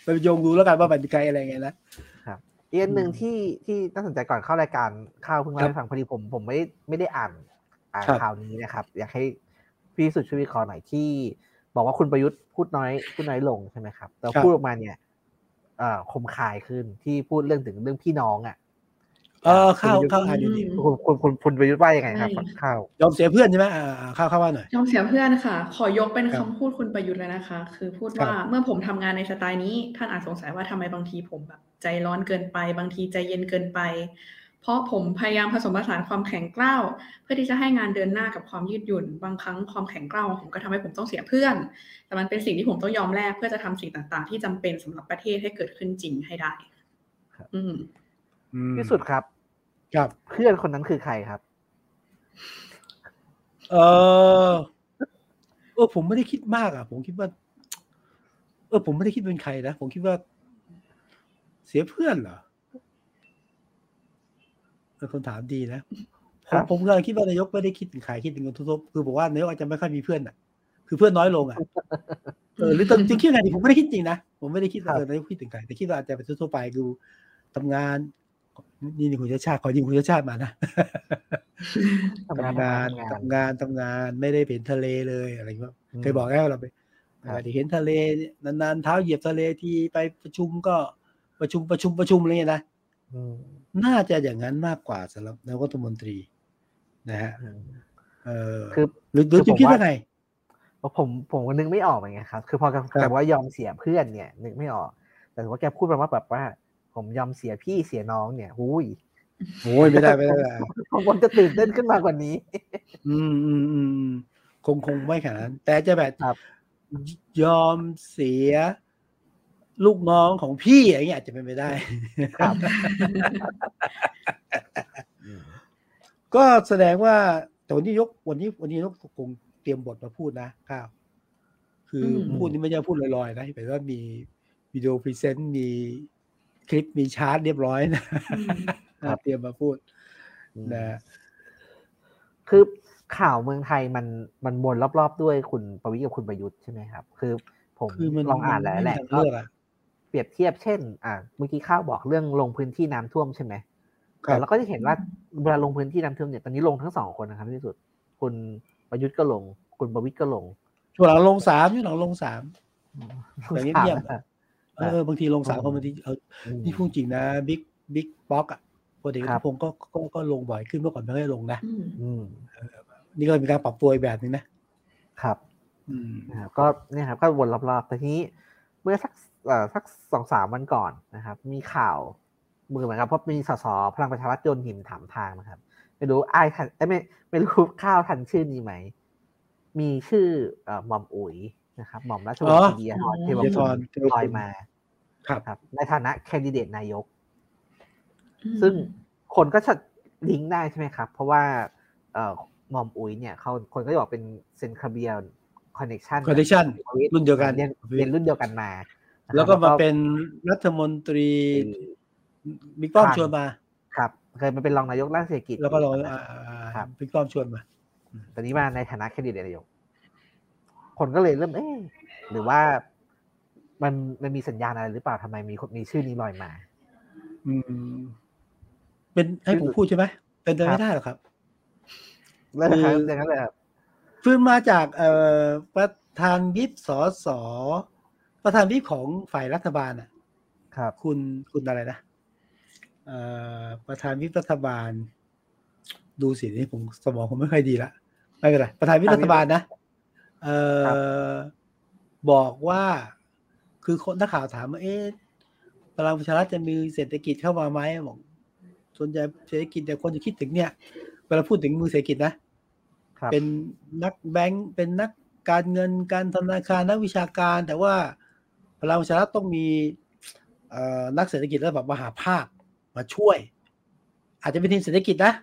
ไปโยงดูแล้วกันว่ามันเป็นไกลอะไรไงนะอีกอันหนึ่งอืมที่ที่น่าสนใจก่อนเข้ารายการข้าวเพิ่งเล่าครับให้ฟังพอดีผมผมไม่ไม่ได้อ่านอ่านครับข่าวนี้นะครับ อยากให้พี่สุดช่วยวิเคราะห์หน่อยที่ บอกว่าคุณประยุทธ์พูดน้อยพูดน้อยลงใช่ไหมครับแต่พูดออกมาเนี่ยเอ่อ คมคายขึ้นที่พูดเรื่องถึงเรื่องพี่น้องอะเออข้าวคุณประยุทธ์ข้าวอ่านอยู่นี่คุณคุณคุณคุณประยุทธ์ว่ายังไงครับใช่ข้าวยอมเสียเพื่อนใช่ไหมอ่าอ่าข้าวข้าวว่าหน่อยยอมเสียเพื่อนค่ะ ขอยกเป็นครัคำบพูดคุณประยุทธ์เลยนะคะ คือพูดครับว่าเมื่อผมทำงานในสไตล์นี้ ท่านอาจสงสัยว่าทำไมบางทีผมแบบใจร้อนเกินไป บางทีใจเย็นเกินไป เพราะผมพยายามผสมผสานความแข็งกร้าวเพื่อที่จะให้งานเดินหน้ากับความยืดหยุ่น บางครั้งความแข็งกร้าวของผมก็ทำให้ผมต้องเสียเพื่อน แต่มันเป็นสิ่งที่ผมต้องยอมแลกเพื่อจะทำสิ่งต่างๆ ที่จำเป็นสำหรับประเทศให้เกิดขึ้นจริงให้ได้อืมอืมพี่สุดครับครับเพื่อนคนนั้นคือใครครับ เออเออผมไม่ได้คิดมากอะ ผมคิดว่า เออ ผมไม่ได้คิดเป็นใครนะผมคิดว่า เสียเพื่อนเหรอ เป็นคนถามดีนะผครัมบผมกำลังคิดว่านายกไม่ได้คิดถึงใครคิดถึงคนทั่วๆคือบอกว่านายกอาจจะไม่ค่อยมีเพื่อนอะ คือเพื่อนน้อยลงอะเออหรือตอนจริงคิดอะไรดีผมไม่ได้คิดจริงนะผมไม่ได้คิดว่าครับเออนายกคิดถึงใครแต่คิดว่าอาจจะเป็นทั่วๆไปดูทำงานนี่นี่คุณชาติชาติขอยิงคุณชาติชาติมานะทำงานทำงานทำงานทำงานไม่ได้เห็นทะเลเลยอะไรอย่างเงี้ยอืมเคยบอกแล้วเราไปครับอาจจะเห็นทะเลนานๆเท้าเหยียบทะเลทีไปประชุมก็ประชุมประชุมประชุมอะไรเงี้ยนะอืม น่าจะอย่างนั้นมากกว่าสำหรับนายกรัฐมนตรี นะฮะอืมเออคือหรือหรือคือจะผมคิดว่าว่าไงเพราะผมผมก็นึกไม่ออกเหมือนกันครับ คือพอแกครับแกบอกว่ายอมเสียเพื่อนเนี่ย นึกไม่ออก แต่ว่าแกพูดประมาณแบบว่า ผมยอมเสียพี่เสียน้องเนี่ยหุยโอ้ยไม่ได้ไม่ได้ไม่ได้ผมผมจะตื่นเต้นขึ้นมากว่านี้ อืมอืมอืมอืมคงคงไม่ขนาดนั้นแต่จะแบบครับยอมเสีย ลูกน้องของพี่อย่างเงี้ยอาจจะเป็นไปได้ครับก็แสดงว่าแต่วันนี้นายกวันนี้วันนี้นายกคงเตรียมบทมาพูดนะข้าวคืออมพูดนี่ไม่ใช่พูดลอยๆนะหมายว่ามีวิดีโอ present มีคลิปมีชาร์ตเรียบร้อยนะอืมครับเตรียมมาพูดนะคือข่าวเมืองไทยมันมันวนรอบๆด้วยคุณประวิตรกับคุณประยุทธ์ใช่ไหมครับ คือผมคือมันลองอ่านแล้วแหละไม่มีทางเลือกอะ เปรียบเทียบเช่น อ่าเมื่อกี้ข้าวบอกเรื่องลงพื้นที่น้ำท่วมใช่ไหมครัแต่บเราก็จะเห็นว่าเวลาลงพื้นที่น้ำท่วมเนี่ยตอนนี้ลงทั้งสองคนนะครับที่สุด คุณประยุทธ์ก็ลง คุณประวิตรก็ลงช่วงหลังลงสามช่วงหลังลงสามแต่เงียบๆอะเออบางทีลงสามคนบางทีเอออืมนี่พูดจริงนะบิ๊กบิ๊กป๊อกอะพลเอกครันับทพงศ์ก็ก็ก็ลงบ่อยขึ้นเมื่อก่อนไม่ค่อยลงนะอืมอืมนี่ก็มีการปรับตัวอีกแบบหนึงนะครับ อืมนะครับก็เนี่ยครับก็วนรอบๆแต่ทีนี้เมื่อสักเอ่อ สักสองสามวันก่อนนะครับ มีข่าวมือเหมือนกับเพราะมีสสพลังประชารัฐโยนหินถามทางนะครับ ไม่รู้ไอ้ายทันเอ้ยไม่ไม่รู้ข้าวทันชื่อนี้ไหม มีชื่อเอ่อหม่อมอุ๋ยนะครับหม่อมราชวงศ์ปรีดิยาธรเทวกุลปรีดิยาธรเทวกุลมาครับครับ ในฐานะแคนดิเดตนายกอืมซึ่งคนก็จะลิงก์ได้ใช่ไหมครับ เพราะว่าเอ่อหม่อมอุ๋ยเนี่ยเขาคนก็จะบอกเป็นเซนคาเบียคอนเน t ชัน connection รุ่นเดียวกันเรียนเรียนรุ่นเดียวกันมานะครับ แล้วก็มาเป็นรัฐมนตรีบิ๊กป้อมชวนมา ครับ เคยมาเป็นรองนายกด้านเศรษฐกิจ แล้วก็ลองอ่าครับบิ๊กป้อมชวนมา ตอนนี้มาในฐานะแคนดิเดตนายก คนก็เลยเริ่มเอ๊ะหรือว่ามันมันมีสัญญาณอะไรหรือเปล่าทำไมมีคนมีชื่อนี้ลอยมา อืม เป็นให้ผมพูดใช่ไหมเป็นไปไม่ได้หรอกครับเลยครับอย่างนั้นเลยครับฟื้นมาจากเอ่อประธานวิปสอสอ ประธานวิปของฝ่ายรัฐบาลอะ ครับ คุณคุณอะไรนะเอ่อประธานวิปรัฐบาล ดูสินี่ผมสมองผมไม่ค่อยดีละไม่เป็นไรประธานวิปรัฐบาลนะเอ่อบอกว่าคือคนนักข่าวถามว่าเอ๊ะพลังประชารัฐจะมีเศรษฐกิจเข้ามาไหมบอกส่วนใหญ่เศรษฐกิจแต่คนจะคิดถึงเนี่ยเวลาพูดถึงมือเศรษฐกิจนะครับเป็นนักแบงก์เป็นนักการเงินการธนาคารนักวิชาการ แต่ว่า พลังประชารัฐต้องมีนักเศรษฐกิจระดับมหภาคมาช่วย อาจจะเป็นทีมเศรษฐกิจนะ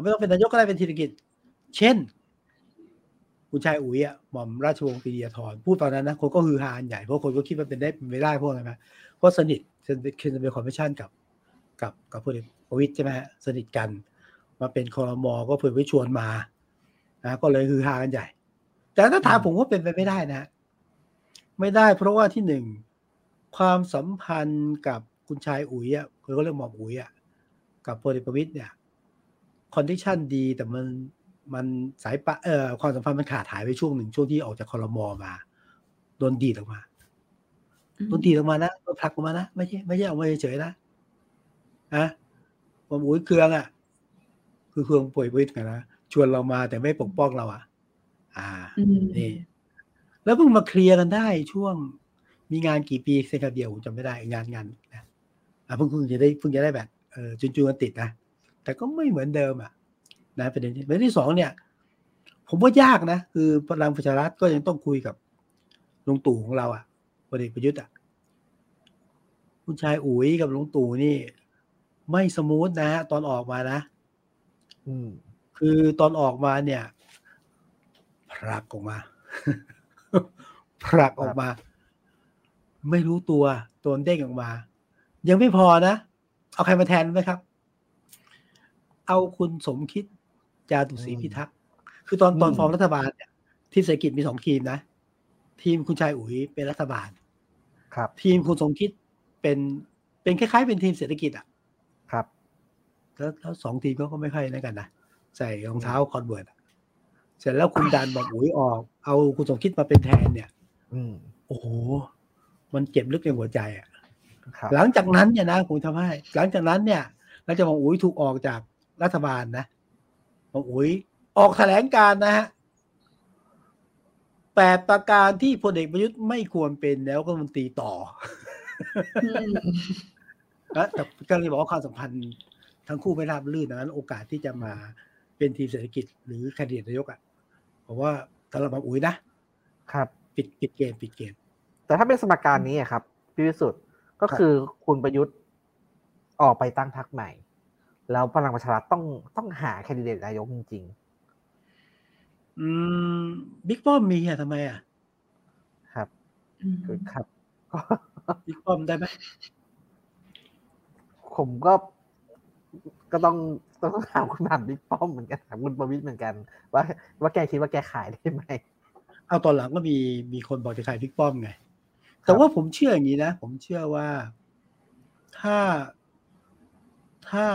ไม่ต้องเป็นนายกก็ได้เป็นทีมเศรษฐกิจ เช่น คุณชายอุ๋ยอะหม่อมราชวงศ์ปรีดิยาธรพูดตอนนั้นนะคนก็ฮือฮากันใหญ่เพราะคนก็คิดว่าเป็นได้เป็นไม่ได้เพราะอะไรไหมเพราะสนิทเคนเป็นคอมมิชชั่นกับกับกับพลเอกประวิตรใช่ไหมฮะสนิทกัน มาเป็นคอรมอก็เพื่อไปชวนมานะก็เลยฮือฮากันใหญ่ แต่ถ้าถามผมว่าเป็นไปไม่ได้นะ ไม่ได้เพราะว่าที่หนึ่งความสัมพันธ์กับคุณชายอุ๋ยอะคือเขาเรียกหม่อมอุ๋ยอะกับพลเอกประวิตรเนี่ย connection ดีแต่มันมันสายปะเอ่อความสัมพันธ์มันขาดหายไปช่วงหนึ่งช่วงที่ออกจากคอรมอมาโดนดีดออกมาอืมโดนดีดออกมานะโดนผลักออกมานะไม่ใช่ไม่ใช่ออกมาเฉยๆนะนะหมอมอุ๋ยเคืองอะคือเคืองป่วยวิทย์กันนะชวนเรามาแต่ไม่ปกป้องเราอะ อ่าอืมนี่ แล้วเพิ่งมาเคลียร์กันได้ช่วงมีงานกี่ปีเซนคาเดียวผมจำไม่ได้งานงานนะอ่าเพิ่งเพิ่งจะได้เพิ่งจะได้แบบเออจุนจูนกันติดนะแต่ก็ไม่เหมือนเดิมอะนะประเด็นที่ประเด็นที่สองเนี่ย ผมว่ายากนะ คือพลังประชารัฐก็ยังต้องคุยกับลุงตู่ของเราอะพลเอกประยุทธ์อะคุณชายอุ๋ยกับลุงตู่นี่ ไม่สมูทนะฮะตอนออกมานะอืมคือตอนออกมาเนี่ยผลักออกมา ผลักออกมา ไม่รู้ตัวตัวเด้งออกมา ยังไม่พอนะ เอาใครมาแทนไหมครับ เอาคุณสมคิด จาตุศรีพิทักษ์คือตอนตอนฟอร์มรัฐบาลเนี่ยทีมเศรษฐกิจมีสองทีมนะ ทีมคุณชายอุ๋ยเป็นรัฐบาล ครับ ทีมคุณสมคิดเป็นเป็นคล้ายๆ เป็นทีมเศรษฐกิจอะ ครับ แล้วแล้วสองทีมเขาก็ไม่ค่อยนั่นกันนะใส่รองเท้าคนละเบอร์อะเสร็จแล้วคุณดันหม่อมอุ๋ยออก เอาคุณสมคิดมาเป็นแทนเนี่ยอืม โอ้โห มันเจ็บลึกในหัวใจอะครับหลังจากนั้นเนี่ยนะผมทำให้ หลังจากนั้นเนี่ยหลังจากหม่อมอุ๋ยถูกออกจากรัฐบาลนะหม่อมอุ๋ยออกแถลงการณ์นะฮะแปดประการที่พลเอกประยุทธ์ไม่ควรเป็นแล้วก็มันตรีต่ออืมแล้วแต่ก็เลยบอกว่าความสัมพันธ์ทั้งคู่ไม่ราบรื่นดังนั้น โอกาสที่จะมาเป็นทีมเศรษฐกิจหรือแคนดิเดตนายกอะผมว่าสำหรับอุ๋ยนะครับ ปิดปิดเกมปิดเกม แต่ถ้าเป็นสมการนี้อะครับพี่วิสุทธ์ก็คือคุณประยุทธ์ออกไปตั้งพรรคใหม่ แล้วพลังประชารัฐต้องต้องหาแคนดิเดตนายกจริงอืมบิ๊กป้อมมีอะทำไมอะๆครับอืมคือครับก็บิ๊กป้อมได้ไหมผมก็ก็ต้องต้องถามคุณหม่ำบิ๊กป้อมเหมือนกันถามคุณประวิตรเหมือนกัน ว่าว่าแกคิดว่าแกขายได้ไหม เอาตอนหลังก็มีมีคนบอกจะขายบิ๊กป้อมไง แต่ว่าผมเชื่ออย่างนี้นะ ผมเชื่อว่าถ้าถ้า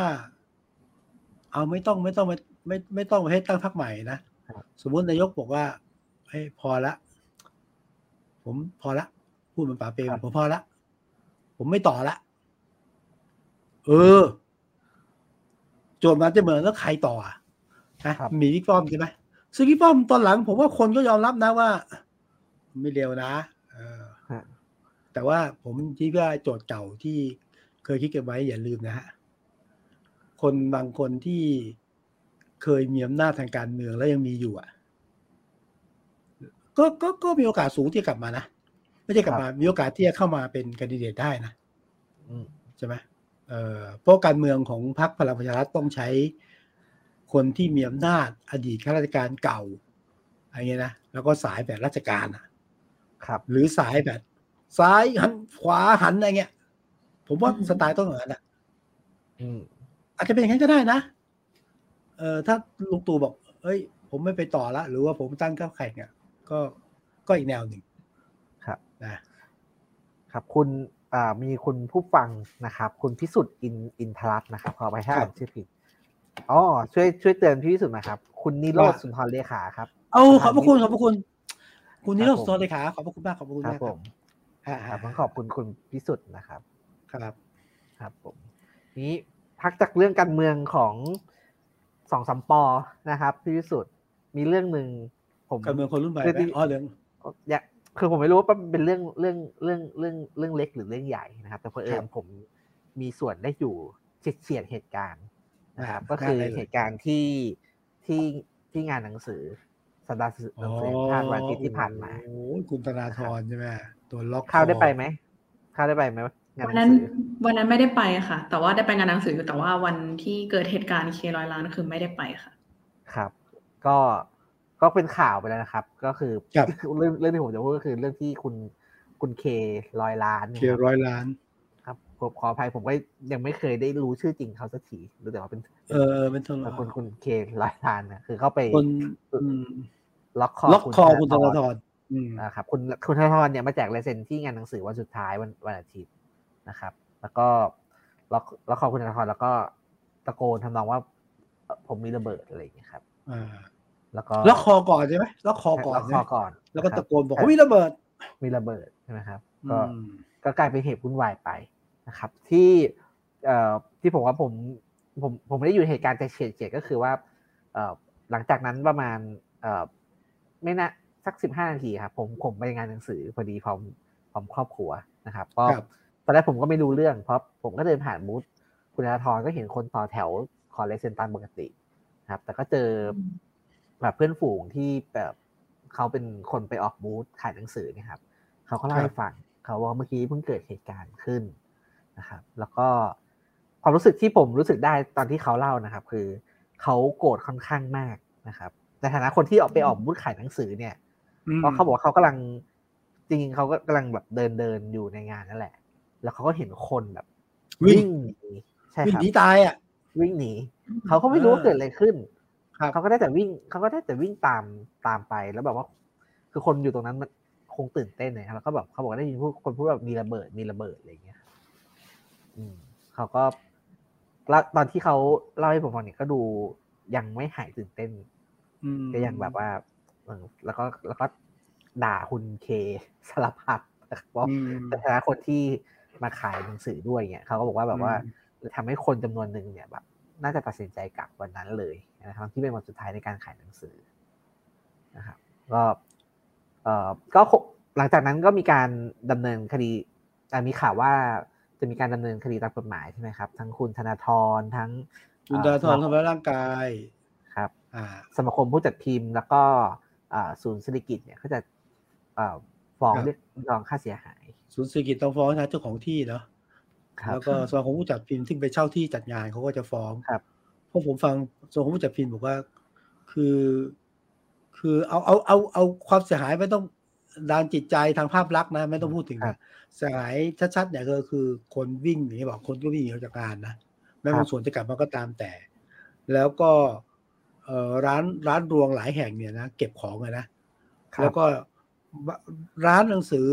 เอาไม่ต้องไม่ต้องไม่ไม่ไม่ต้องมาให้ตั้งพรรคใหม่นะ สมมุตินายกบอกว่าเฮ้ยพอละ ผมพอละ พูดเหมันป่าเปรมผมพอละ ผมไม่ต่อละ เออ โจทย์มาจะเหมือนแล้วใครต่ออะนะครับมีบิ๊กป้อมใช่ไหม ซึ่งบิ๊กป้อมตอนหลังผมว่าคนก็ยอมรับนะว่า ไม่เร็วนะเออฮะแต่ว่าผมคิดว่าโจทย์เก่าที่เคยคิดกันไว้อย่าลืมนะฮะคนบางคนที่เคยมีอำนาจทางการเมืองแล้วยังมีอยู่อะ ก็ก็ก็มีโอกาสสูงที่จะกลับมานะไม่ใช่กลับมา มีโอกาสที่จะเข้ามาเป็นแคนดิเดตได้นะอืมใช่ไหมเอ่อเพราะการเมืองของพรรคพลังประชารัฐต้องใช้ คนที่มีอำนาจอดีตข้าราชการเก่าอะไรเงี้ยนะแล้วก็สายแบบราชการอะ ครับ หรือสายแบบ ซ้ายหันขวาหันอะไรเงี้ย ผมว่าสไตล์ต้องอย่างนั้นอะอืมอาจจะเป็นอย่างนั้นก็ได้นะเออถ้าลุงตู่บอก เอ้ย ผมไม่ไปต่อละ หรือว่าผมตั้งก้าวแข่งเนี่ยก็ก็อีกแนวหนึ่งครับนะครับ คุณอ่ามีคุณผู้ฟังนะครับ คุณพิสุทธิ์อินอินทรัตน์นะครับขอไปถ้าอ่านชื่อผิด อ๋อช่วยช่วยเตือนพี่พิสุทธิ์หนะครับ คุณนิโรธสุนทรเลขาครับ เอาขอบพระคุณขอบพระคุณ คุณนิโรธสวัสดีขาขอบพระคุณมากขอบพระคุณครัมาบกผมอ่าครับต้องขอบคุณคุณพิสุทธิ์นะครับ ครับ ครับผม นี้พักจากเรื่องการเมืองของสองสามปอนะครับพี่พิสุทธิ์มีเรื่องหนึ่งผมการเมืองคนรุ่นใหม่คือไหมที่อ๋อเรื่องอยากคือผมไม่รู้ว่ามันเป็นเรื่องเรื่องเรื่องเรื่องเรื่องเล็กหรือเรื่องใหญ่นะครับ แต่เพอเอิครัญบผมมีส่วนได้อยู่เฉียดเฉียดเหตุการณ์ นะครับอ่าก็คือได้เลยเหตุการณ์ที่ที่ที่งานหนังสือสัปดาห์หนังสือแห่งชาติวันอาทิตย์ที่ผ่านมาโอ้ยคุณธนาธรใช่ไหมตัวล็อกข้าวได้คอไปไหมข้าวได้ไปไหมงานวัหนนันั้งนสือวันนั้นไม่ได้ไปค่ะ แต่ว่าได้ไปงานหนังสืออยู่แต่ว่าวันที่เกิดเหตุการณ์เคร้อยล้านคือไม่ได้ไปค่ะ ครับ ก็ก็เป็นข่าวไปแล้วนะครับ ก็คือครับเรื่องเรื่องที่ผมจะพูดก็คือเรื่องที่คุณคุณเคร้อยล้านนะเคครับร้อยล้านครับ ผมขออภัยผมก็ยังไม่เคยได้รู้ชื่อจริงเขาสักทีรู้แต่ว่าเป็น เออเป็นตัวแต่คุณคุณเคร้อยล้านนะคือเขาไปคนอืมล็อกคอล็อกคอคุณธนาธรอืมนะครับคุณคุณธนาธรเนี่ยมาแจกลายเซ็นที่งานหนังสือวันสุดท้ายวันวันอาทิตย์นะครับ แล้วก็ล็อกล็อกคอคุณธนาธรแล้วก็ตะโกนทำนองว่าเอ่อผมมีระเบิดอะไรอย่างเงี้ยครับอ่าแล้วก็ล็อกคอก่อนใช่ไหมล็อกคอก่อนล็อกใช่คไหอมก่อน แล้วก็นคตะรับโกนบอกว่ามีระเบิด มีระเบิดใช่ไหมครับอืก็มก็กลายเป็นเหตุวุ่นวายไป นะครับที่เอ่อที่ผมว่าผมผมผมไม่ได้อยู่ในเหตุการณ์แต่เฉียดเฉียดก็คือว่าเอ่อหลังจากนั้นประมาณเอ่อไม่น่าสักสิบห้านาทีครับผมผมไปงานหนังสือพอดีพร้อมพร้อมครอบครัวนะครับก็ครับตอนแรกผมก็ไม่รู้เรื่องเพราะผมก็เดินผ่านบูธคุณธนาธรก็เห็นคนต่อแถวขอลายเซ็นตามปกตินะครับ แต่ก็เจอแบบเพื่อนฝูงที่แบบเขาเป็นคนไปออกบูธขายหนังสือเนะครับเขาก็เล่าครับให้ฟังเขาว่าเมื่อกี้เพิ่งเกิดเหตุการณ์ขึ้น นะครับ แล้วก็ความรู้สึกที่ผมรู้สึกได้ตอนที่เขาเล่านะครับ คือเขาโกรธค่อนข้างมากนะครับในฐานะคนที่ออกไปออกบูธขายหนังสือเนี่ยอืมเพราะเขาบอกว่าเขากำลังจริงๆเขาก็กำลังแบบเดินเดินอยู่ในงานนั่นแหละ แล้วเขาก็เห็นคนแบบ วิ่งหนีใช่วิ่คงรับหนีตายอะ วิ่งหนีเขาก็ไม่รู้ว่าเออเกิดอะไรขึ้นครับเขาก็ได้แต่วิ่งเขาก็ได้แต่วิ่งตามตามไปแล้วแบบว่า คือคนอยู่ตรงนั้นมันคงตื่นเต้นนะครับแล้วก็แบบเขาบอกว่าได้ยินพูดคนพูดแบบมีระเบิดมีระเบิดอะไรอย่างเงี้ยครับอืม เขาก็แล้วตอนที่เขาเล่าให้ผมฟังเนี่ยก็ดูยังไม่หายตื่นเต้นอืมก็ยังแบบว่าเออแล้วก็แล้วก็ด่าคุณเคสารพัดนะครับว่าอืมในฐานะคนที่มาขายหนังสือด้วยเนี่ยเขาก็บอกว่าแบบว่าทำให้คนจำนวนหนึ่งเนี่ยแบบ น่าจะตัดสินใจกลับวันนั้นเลยนะครับที่เป็นวันสุดท้ายในการขายหนังสือนะครับก็เอ่อก็คงหลังจากนั้นก็มีการดำเนินคดีอะมีข่าวว่า จะมีการดำเนินคดีตามกฎหมายใช่ไหมครับทั้งคุณธนาธรทั้งคุณธนาธรทำร้ายร่างกายครับอ่าสมาคมผู้จัดพิมพ์ แล้วก็อ่าศูนย์เศรษฐกิจเนี่ยเขาจะอ่าฟ้องครับเรียกร้องค่าเสียหาย ศูนย์เศรษฐกิจต้องฟ้องนะเจ้าของที่เนาะครับแล้วก็สมาคมผู้จัดพิมพ์ที่ไปเช่าที่จัดงานเขาก็จะฟ้องครับเพราะผมฟังสมาคมผู้จัดพิมพ์บอกว่าคือ คือเอาเอาเอาเอาความเสียหายไม่ต้อง ด้านจิตใจทางภาพลักษณ์นะ ไม่ต้องพูดถึงครันะบเสียหายชัดๆเนี่ยก็คือคนวิ่งหนีบอกคนก็วิ่งหนีออกจากงานนะแม้ครับบางส่วนจะกลับมาก็ตามแต่ แล้วก็เอ่อร้านร้านรวงหลายแห่งเนี่ยนะเก็บของเลยนะครับแล้วก็ร้านหนังสือ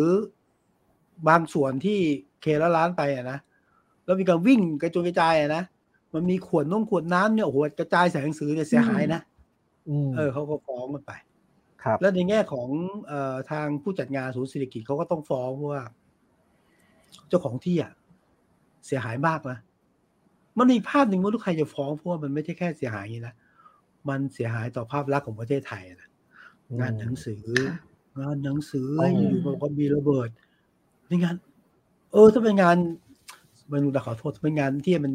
บางส่วนที่เคละร้านไปอะนะแล้วมีการวิ่งกระจุยกระจายอะนะมันมีขวดน้องขวดน้ำเนี่ยโอ้โหกระจายใส่หนังสือเนี่ยเสียหายนะอืมเออเขาก็ฟ้องกันไปครับ แล้วในแง่ของเอ่อทางผู้จัดงานศูนย์เศรษฐกิจเขาก็ต้องฟ้องเพราะว่า เจ้าของที่อะเสียหายมากนะมันมีภาพหนึ่งว่าลูกใครจะฟ้องเพราะว่ามันไม่ใช่แค่เสียหายอย่างนี้นะมันเสียหายต่อภาพลักษณ์ของประเทศไทยนะงานหนังสืองานหนังสือโอ้อยู่ๆบอกว่ามีระเบิดนี่งาน เออถ้าเป็นงานมันแต่ขอโทษถ้าเป็นงานที่มัน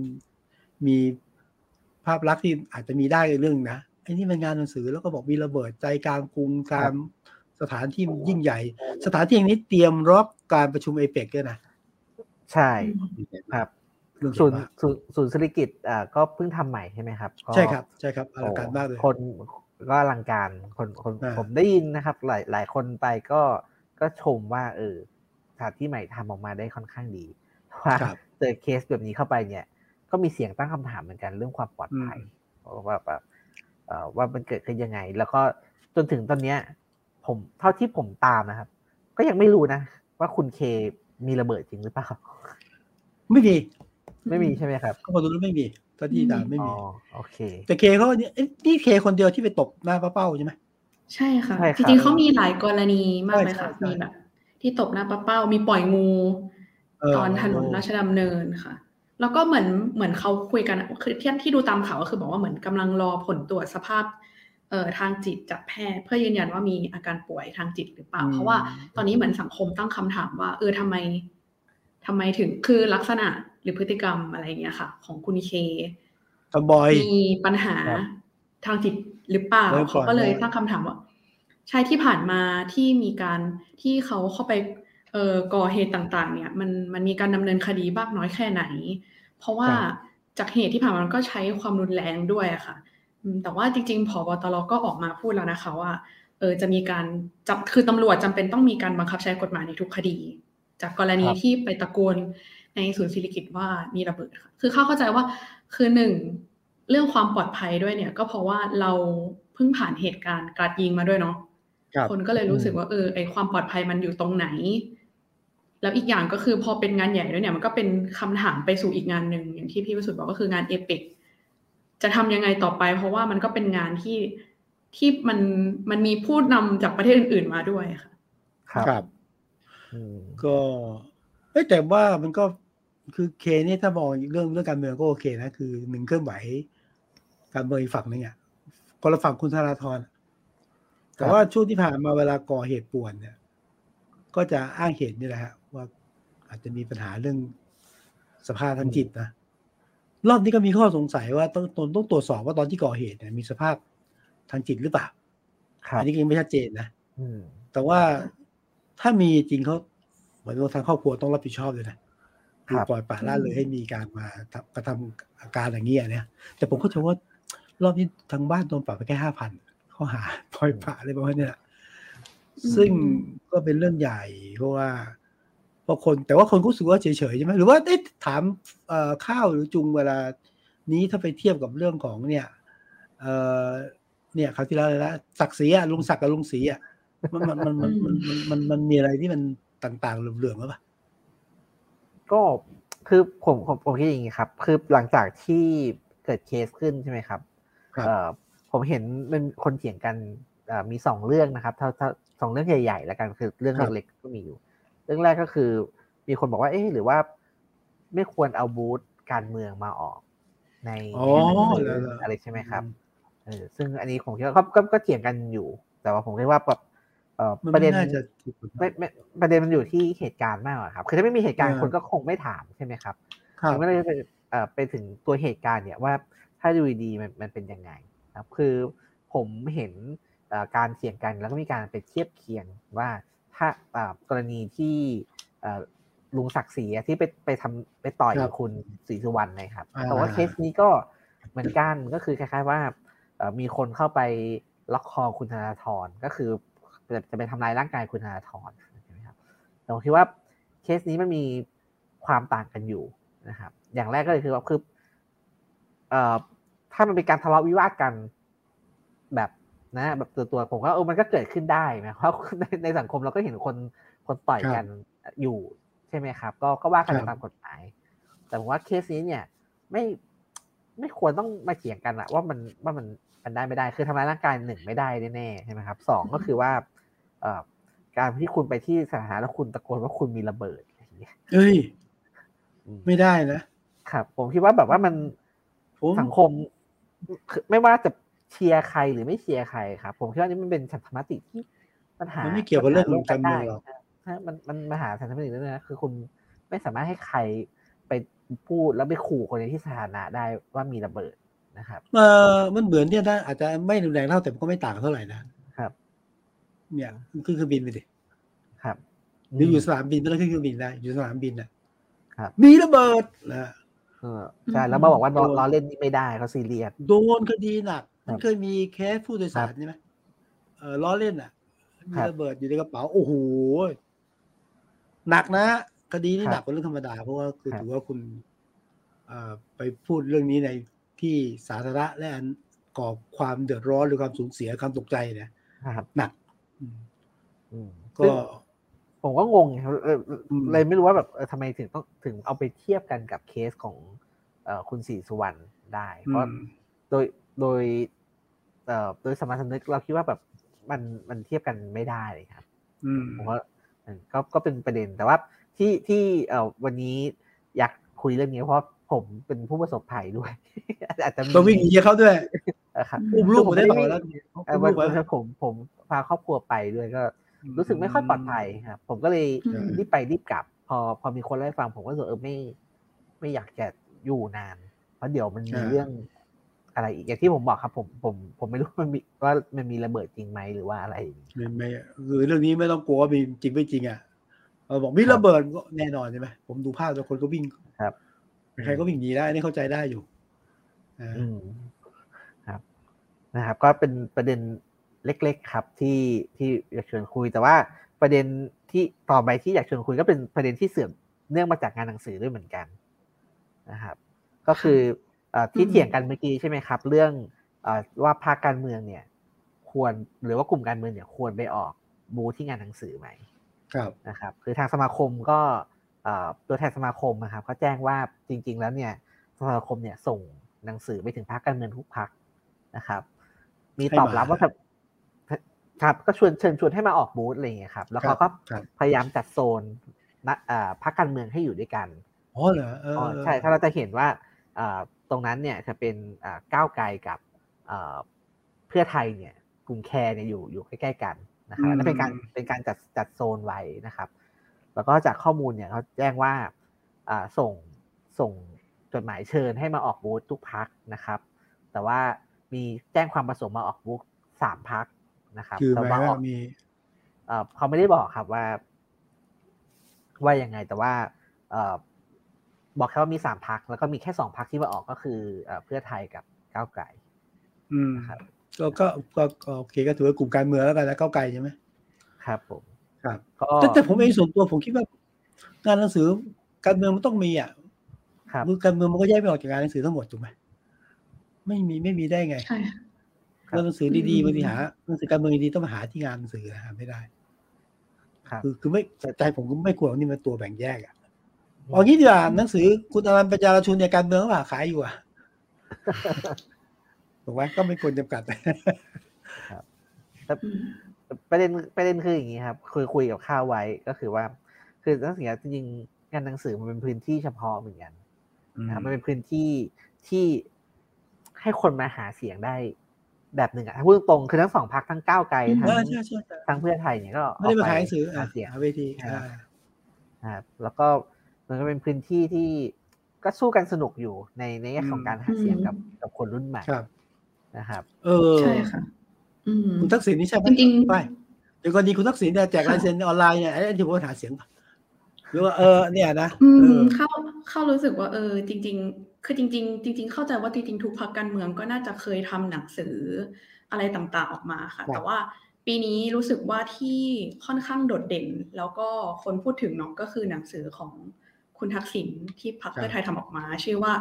มีภาพลักษณ์ที่อาจจะมีได้ในเรื่องนะ ไอ้นี่มันงานหนังสือแล้วก็บอกมีระเบิดใจกลางกรุงตามสถานที่ยิ่งใหญ่ สถานที่อย่างนี้เตรียมรับการประชุมเอเปกด้วยนะ ใช่ครับเรื่องศูใหญ่นย์มากศูนย์ศูนย์เศรษฐกิจอ่าก็เพิ่งทำใหม่ใช่ไหมครับก็ใช่ครับใช่ครับอลังการมากเลยคนก็อลังการคนคนอ่าผมได้ยินนะครับ หลายหลายคนไปก็ก็ชมว่าเออสถานที่ใหม่ทำออกมาได้ค่อนข้างดีเพราะว่าครับเจอเคสแบบนี้เข้าไปเนี่ย ก็มีเสียงตั้งคำถามเหมือนกันเรื่องความปลอดภัยว่าแบบเอ่อ ว่ามันเกิดขึ้นยังไง แล้วก็จนถึงตอนเนี้ย ผมเท่าที่ผมตามนะครับ ก็ยังไม่รู้นะ ว่าคุณเคมีระเบิดจริงหรือเปล่าไม่มี ไม่มีใช่ไหมครับก็พอรู้แล้วไม่มีตอนที่ตามไม่อ๋มีอโอเค แต่เคเขาเนี่ยเอ๊ะนี่เคคนเดียวที่ไปตบหน้าป้าเป้าใช่ไหมใช่ค่ะใช่ครับจริงๆเขามีหลายกรณีมากเลยค่ะใช่ใช่มีแบบที่ตบหน้าป้าเป้ามีปล่อยงูเออตอนถนนราชดำเนินค่ะ แล้วก็เหมือนเหมือนเขาคุยกันอะคือที่ที่ดูตามข่าวก็คือบอกว่าเหมือนกำลังรอผลตรวจสภาพเอ่อทางจิตจากแพทย์เพื่อยืนยันว่ามีอาการป่วยทางจิตหรือเปล่า เพราะว่าตอนนี้เหมือนสังคมตั้งคำถามว่า เออทำไมทำไมถึงคือลักษณะหรือพฤติกรรมอะไรอย่างเงี้ยค่ะ ของคุณเคทอมบอยมีปัญหาครับทางจิตหรือเปล่าเริ่มก่อนเขาก็เลยนะตั้งคำถามว่าใช่ที่ผ่านมาที่มีการที่เขาเข้าไป เอ่อก่อเหตุต่างๆ เนี่ยมันมันมีการดำเนินคดีบ้างน้อยแค่ไหน เพราะว่าจากเหตุที่ผ่านมามันก็ใช้ความรุนแรงด้วยอะค่ะอืมแต่ว่าจริงๆผบตรก็ออกมาพูดแล้วนะคะว่าเออจะมีการจับคือตำรวจจำเป็นต้องมีการบังคับใช้กฎหมายในทุกคดี จากกรณีครับที่ไปตะโกนในศูนย์ศิริกิตว่ามีระเบิดค่ะคือเข้าเข้าใจว่าคือหนึ่งเรื่องความปลอดภัยด้วยเนี่ย ก็เพราะว่าเราเพิ่งผ่านเหตุการณ์กราดยิงมาด้วยเนาะครับคนก็เลยรู้สึกว่าเออไอความปลอดภัยมันอยู่ตรงไหน แล้วอีกอย่างก็คือพอเป็นงานใหญ่ด้วยเนี่ยมันก็เป็นคำถามไปสู่อีกงานหนึ่งอย่างที่พี่วิสุทธ์บอกก็คืองานเอเปกจะทำยังไงต่อไป เพราะว่ามันก็เป็นงานที่ที่มันมันมีผู้นำจากประเทศอื่น ๆมาด้วยค่ะ ครับครับอืมก็เอ้ยแต่ว่ามันก็คือเคนี่ถ้ามองเรื่องเรื่องการเมืองก็โอเคนะคือหนึ่งเคลื่อนไหว การเมืองอีกฝั่งหนึงอะคนละฝั่งคุณธนาธรแต่ว่าช่วงที่ผ่านมาเวลาก่อเหตุป่วนเนี่ย ก็จะอ้างเหตุนี่แหละฮะว่าอาจจะมีปัญหาเรื่องสภาพทางจิตนะรอบนี้ก็มีข้อสงสัยว่าต้องต้องต้องตรวจสอบว่าตอนที่ก่อเหตุเนี่ยมีสภาพทางจิตหรือเปล่าครับอันนี้ก็ยังไม่ชัดเจนนะอืมแต่ว่าถ้ามีจริงเขาเหมือนว่าทางครอบครัวต้องรับผิดชอบเลยนะคือปล่อยปละละเลยให้มีการมากระทำอาการอย่างเงี้ยเนี่ย แต่ผมก็เชื่อว่ารอบนี้ทางบ้านโดนปรับไปแค่ห้าพันข้อหาปล่อยปละอะไรประมาณเนี้ยอืม ซึ่งก็เป็นเรื่องใหญ่เพราะว่าพอคนแต่ว่าคนก็รู้สึกว่าเฉยๆใช่ไหมหรือว่าเอ๊ะถามข้าวหรือจุงเวลานี้ถ้าไปเทียบกับเรื่องของเนี่ยเนี่ยเขาที่แล้วเลยนะศักดิ์ศรีอะลุงศักดิ์กับลุงศรีอะมันมันมันมันมันมันมีอะไรที่มันต่างๆเหลื่อมๆหรือเปล่าก็คือผมผมผมคิดอย่างนี้ครับ คือหลังจากที่เกิดเคสขึ้นใช่ไหมครับผมเห็นเป็นคนเถียงกันมีสองเรื่องนะครับ เท่า สองเรื่องใหญ่ๆแล้วกันคือเรื่องครับเล็กๆก็มีอยู่ เรื่องแรกก็คือ มีคนบอกว่า เอ๊ะหรือว่า ไม่ควรเอาบูธการเมืองมาออก ในอ๋อในหนังสือเหรออะไรใช่ไหมครับเออซึ่งอันนี้ผมคิดว่าก็ก็ก็เถียงกันอยู่ แต่ว่าผมคิดว่าแบบเอ่อมันประเด็ไม่นน่าจะถูกกฎหมายไม่ไม่ประเด็นมันอยู่ที่เหตุการณ์มากกว่าครับ คือถ้าไม่มีเหตุการณ์เออคนก็คงไม่ถามใช่ไหมครับครับมันก็เลยไปเอ่อไปถึงตัวเหตุการณ์เนี่ยว่าถ้าดูดีๆมันมันเป็นยังไง ครับ คือผมเห็นเอ่อ การเถียงกันแล้วก็มีการไปเทียบเคียงว่าถ้าเอ่อกรณีที่เอ่อลุงศักดิ์ศรีอะที่ไปไปทำไปต่อยครับคุณศรีสุวรรณนะครับอ่าแต่ว่าเคสนี้ก็เหมือนกันก็คือคล้าย ๆ ว่าเอ่อมีคนเข้าไปล็อกคอคุณธนาธรก็คือจะจะไปทำลายร่างกายคุณธนาธรใช่ไหมครับแต่ผมคิดว่าเคสนี้มันมีความต่างกันอยู่นะครับ อย่างแรกก็เลยคือว่าคือเอ่อถ้ามันเป็นการทะเลาะวิวาทกันแบบ นะแบบตัวตัวๆผมว่าเออมันก็เกิดขึ้นได้นะเพราะในในสังคมเราก็เห็นคนคนต่อยกันอยู่ใช่ไหมครับ ก็ก็ว่ากันครับตามกฎหมาย แต่ผมว่าเคสนี้เนี่ยไม่ไม่ควรต้องมาเถียงกันอะว่ามันว่ามันมันได้ไม่ได้คือทำร้ายร่างกายหนึ่งไม่ได้แน่ๆใช่ไหมครับสองก็คือว่าเอ่อการที่คุณไปที่สถานะแล้วคุณตะโกนว่าคุณมีระเบิดอะไรอย่างเงี้ยเอ้ยอืมไม่ได้นะครับ ผมคิดว่าแบบว่ามันผมสังคมคือไม่ว่าจะ เชียร์ใครหรือไม่เชียร์ใครครับ ผมคิดว่านี่มันเป็นฉันธรรมติที่ปัญหามันไม่เกี่ยวกับเรื่องปัญหการเมืองหรอกได้นะมันมันมาหาฉันธรรมติด้วยนะคือคุณไม่สามารถให้ใครไปพูดแล้วไปขู่คนในที่สาธารณะได้ว่ามีระเบิดนะครับเออมันเหมือนเนี่ยนะอาจจะไม่รุนแรงเท่าแต่มันก็ไม่ต่างเท่าไหร่นะครับ เนี่ยขึ้นเครื่องบินไปดิครับหรืออยู่สนามบินไม่ต้องขึ้นเครื่องบินได้อยู่สนามบินน่ะครับมีระเบิดนะเออใช่แล้วมาบอกว่าล้อล้อเล่นนี่ไม่ได้เขาซีเรียสโดนคดีหนัก มันครับเคยมีแคสผู้โดยสารใช่ไหมเออล้อเล่นอะ มีครับระเบิดอยู่ในกระเป๋า โอ้โหหนักนะคดีนี้ครับหนักกว่าเรื่องธรรมดา เพราะว่าคือครับถือว่าคุณเอ่อไปพูดเรื่องนี้ในที่สาธารณะและอันก่อความเดือดร้อนหรือความสูญเสียความตกใจเนี่ยครับหนักอืมอืมก็ซึ่งผมก็งงครับเลยไม่รู้ว่าแบบทำไมถึงต้องถึงเอาไปเทียบกันกับเคสของคุณศรีสุวรรณได้ เพราะโดยโดย โดยสมาชิกเราคิดว่าแบบมันมันเทียบกันไม่ได้ครับผมว่าก็ก็เป็นประเด็นแต่ว่าที่ที่เอ่อวันนี้อยากคุยเรื่องนี้เพราะผมเป็นผู้ประสบภัยด้วยอาจจะต้องวิ่งหนีเขาด้วยครับอุ้มลูกผมได้บอกแล้ววันผมผมพาครอบครัวไปด้วยก็ รู้สึกไม่ค่อยปลอดภัยครับผมก็เลยรีบไปรีบกลับ พอพอมีคนเล่าฟังผมก็รู้สึกเออไม่ ไม่อยากจะอยู่นาน เพราะเดี๋ยวมันมีเรื่อง อะไรอีกอย่างที่ผมบอกครับผมผมผมไม่รู้มันมีว่ามันมีระเบิดจริงไหมหรือว่าอะไรไม่ไม่คือเรื่องนี้ไม่ต้องกลัวว่ามีจริงไม่จริงอะเราบอกมีระเบิดก็แน่นอนใช่ไหมผมดูภาพแล้วคนก็วิ่งครับใครก็วิ่งหนีได้นี่เข้าใจได้อยู่อืมครับ นะครับ ก็เป็นประเด็นเล็ก ๆ ครับที่ที่อยากชวนคุยแต่ว่าประเด็นที่ต่อไปที่อยากชวนคุยก็เป็นประเด็นที่เสื่อมเนื่องมาจากงานหนังสือด้วยเหมือนกันนะครับ ก็คือ ที่เถียงกันเมื่อกี้ใช่ไหมครับ เรื่องว่าภาคการเมืองเนี่ย ควรหรือว่ากลุ่มการเมืองเนี่ยควรไปออกบูที่งานหนังสือไหมครับนะครับคือทางสมาคมก็ตัวแทนสมาคมนะครับเขาแจ้งว่าจริง ๆ แล้วเนี่ยสมาคมเนี่ยส่งหนังสือไปถึงพรรคการเมืองทุกพรรคนะครับ มีตอบรับว่าครับก็ชวนเชิญชวนให้มาออกบูธอะไรอย่างเงี้ยครับ แล้วเขาก็พยายามจัดโซนนะพรรคการเมืองให้อยู่ด้วยกันอ๋อเหรอใช่ถ้าเราจะเห็นว่า ตรงนั้นเนี่ยจะเป็นก้าวไกลกับเพื่อไทยเนี่ยกรุงแคร์เนี่ยอยู่อยู่ใกล้ๆกันนะครับนั่นเป็นการเป็นการจัดจัดโซนไว้นะครับ แล้วก็จากข้อมูลเนี่ยเขาแจ้งว่าส่งส่งจดหมายเชิญให้มาออกบูธทุกพักนะครับ แต่ว่ามีแจ้งความประสงค์มาออกบูธสามพักนะครับคือหมายว่ามีเขาไม่ได้บอกครับว่า ว่ายังไงแต่ว่า บอกแค่ว่ามีสามพักแล้วก็มีแค่สองพักที่มาออกก็คือเพื่อไทยกับก้าวไกลอืมครับก็ก็ก็โอเคก็ถือว่ากลุ่มการเมืองแล้วกันนะก้าวไกลใช่ไหมครับผมครับแต่แต่ผมเองส่วนตัวผมคิดว่างานหนังสือการเมืองมันต้องมีอะครับการเมืองมันก็แยกไม่ออกจากงานหนังสือทั้งหมดถูกไหมไม่มีไม่มีได้ไงใช่หนังสือดีๆบางทีหาหนังสือการเมืองดีๆต้องมาหาที่งานหนังสือหาไม่ได้ครับคือคือไม่ใจผมก็ไม่ควรนี่มันตัวแบ่งแยกอะ เอางี้ดีกว่าหนังสือคุณอนันต์ปัญญาชุนในการเมืองว่าขายอยู่อะถูกไหมก็ไม่ควรจำกัดครับประเด็นประเด็นคืออย่างนี้ครับคุยคุยกับข้าวไว้ก็คือว่า คือหนังสือจริงงานหนังสือมันเป็นพื้นที่เฉพาะเหมือนกันนะครับมันเป็นพื้นที่ที่ให้คนมาหาเสียงได้แบบหนึ่งอะพูดตรงคือทั้งสองพักทั้งก้าวไกลทั้งทั้งเพื่อไทยเนี่ยก็ไม่ได้มาขายหนังสือหาเสียงเวทีครับแล้วก็ มันก็เป็นพื้นที่ที่ก็สู้กันสนุกอยู่ในในแง่ของการหาเสียงกับกับคนรุ่นใหม่นะครับ เออใช่ค่ะคุณทักษิณนี่ใช่ไหมจริงไปเดี๋ยวกรณีคุณทักษิณเนี่ยแจกลายเซ็นออนไลน์เนี่ยไอ้ที่ผมหาเสียงหรือว่าเออ เนี่ยนะเข้าเข้ารู้สึกว่าเออ จริง ๆ คือจริง ๆ จริง ๆ เข้าใจว่าจริงๆทุกพรรคการเมืองก็น่าจะเคยทำหนังสืออะไรต่างๆออกมาค่ะ แต่ว่าปีนี้รู้สึกว่าที่ค่อนข้างโดดเด่น แล้วก็คนพูดถึงเนาะก็คือหนังสือของ คุณทักษิณที่พรรคเพื่อไทยทำออกมา ชื่อว่า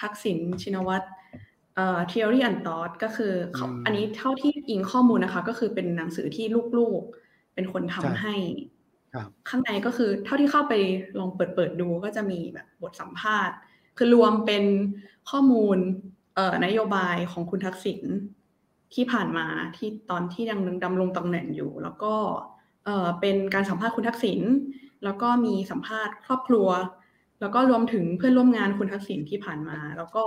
ทักษิณชินวัตรเอ่อ theory and thought ก็คืออันนี้เท่าที่อิงข้อมูลนะคะ ก็คือเป็นหนังสือที่ลูกๆ เป็นคนทำให้ข้างในก็คือเท่าที่เข้าไปลองเปิดเปิดดูก็จะมีแบบบทสัมภาษณ์ คือรวมเป็นข้อมูลเอ่อนโยบายของคุณทักษิณที่ผ่านมาที่ตอนที่ยังดำรงตำแหน่งอยู่ แล้วก็เอ่อเป็นการสัมภาษณ์คุณทักษิณแล้วก็มีสัมภาษณ์ครอบครัว แล้วก็รวมถึงเพื่อนร่วมงานคุณทักษิณที่ผ่านมา แล้วก็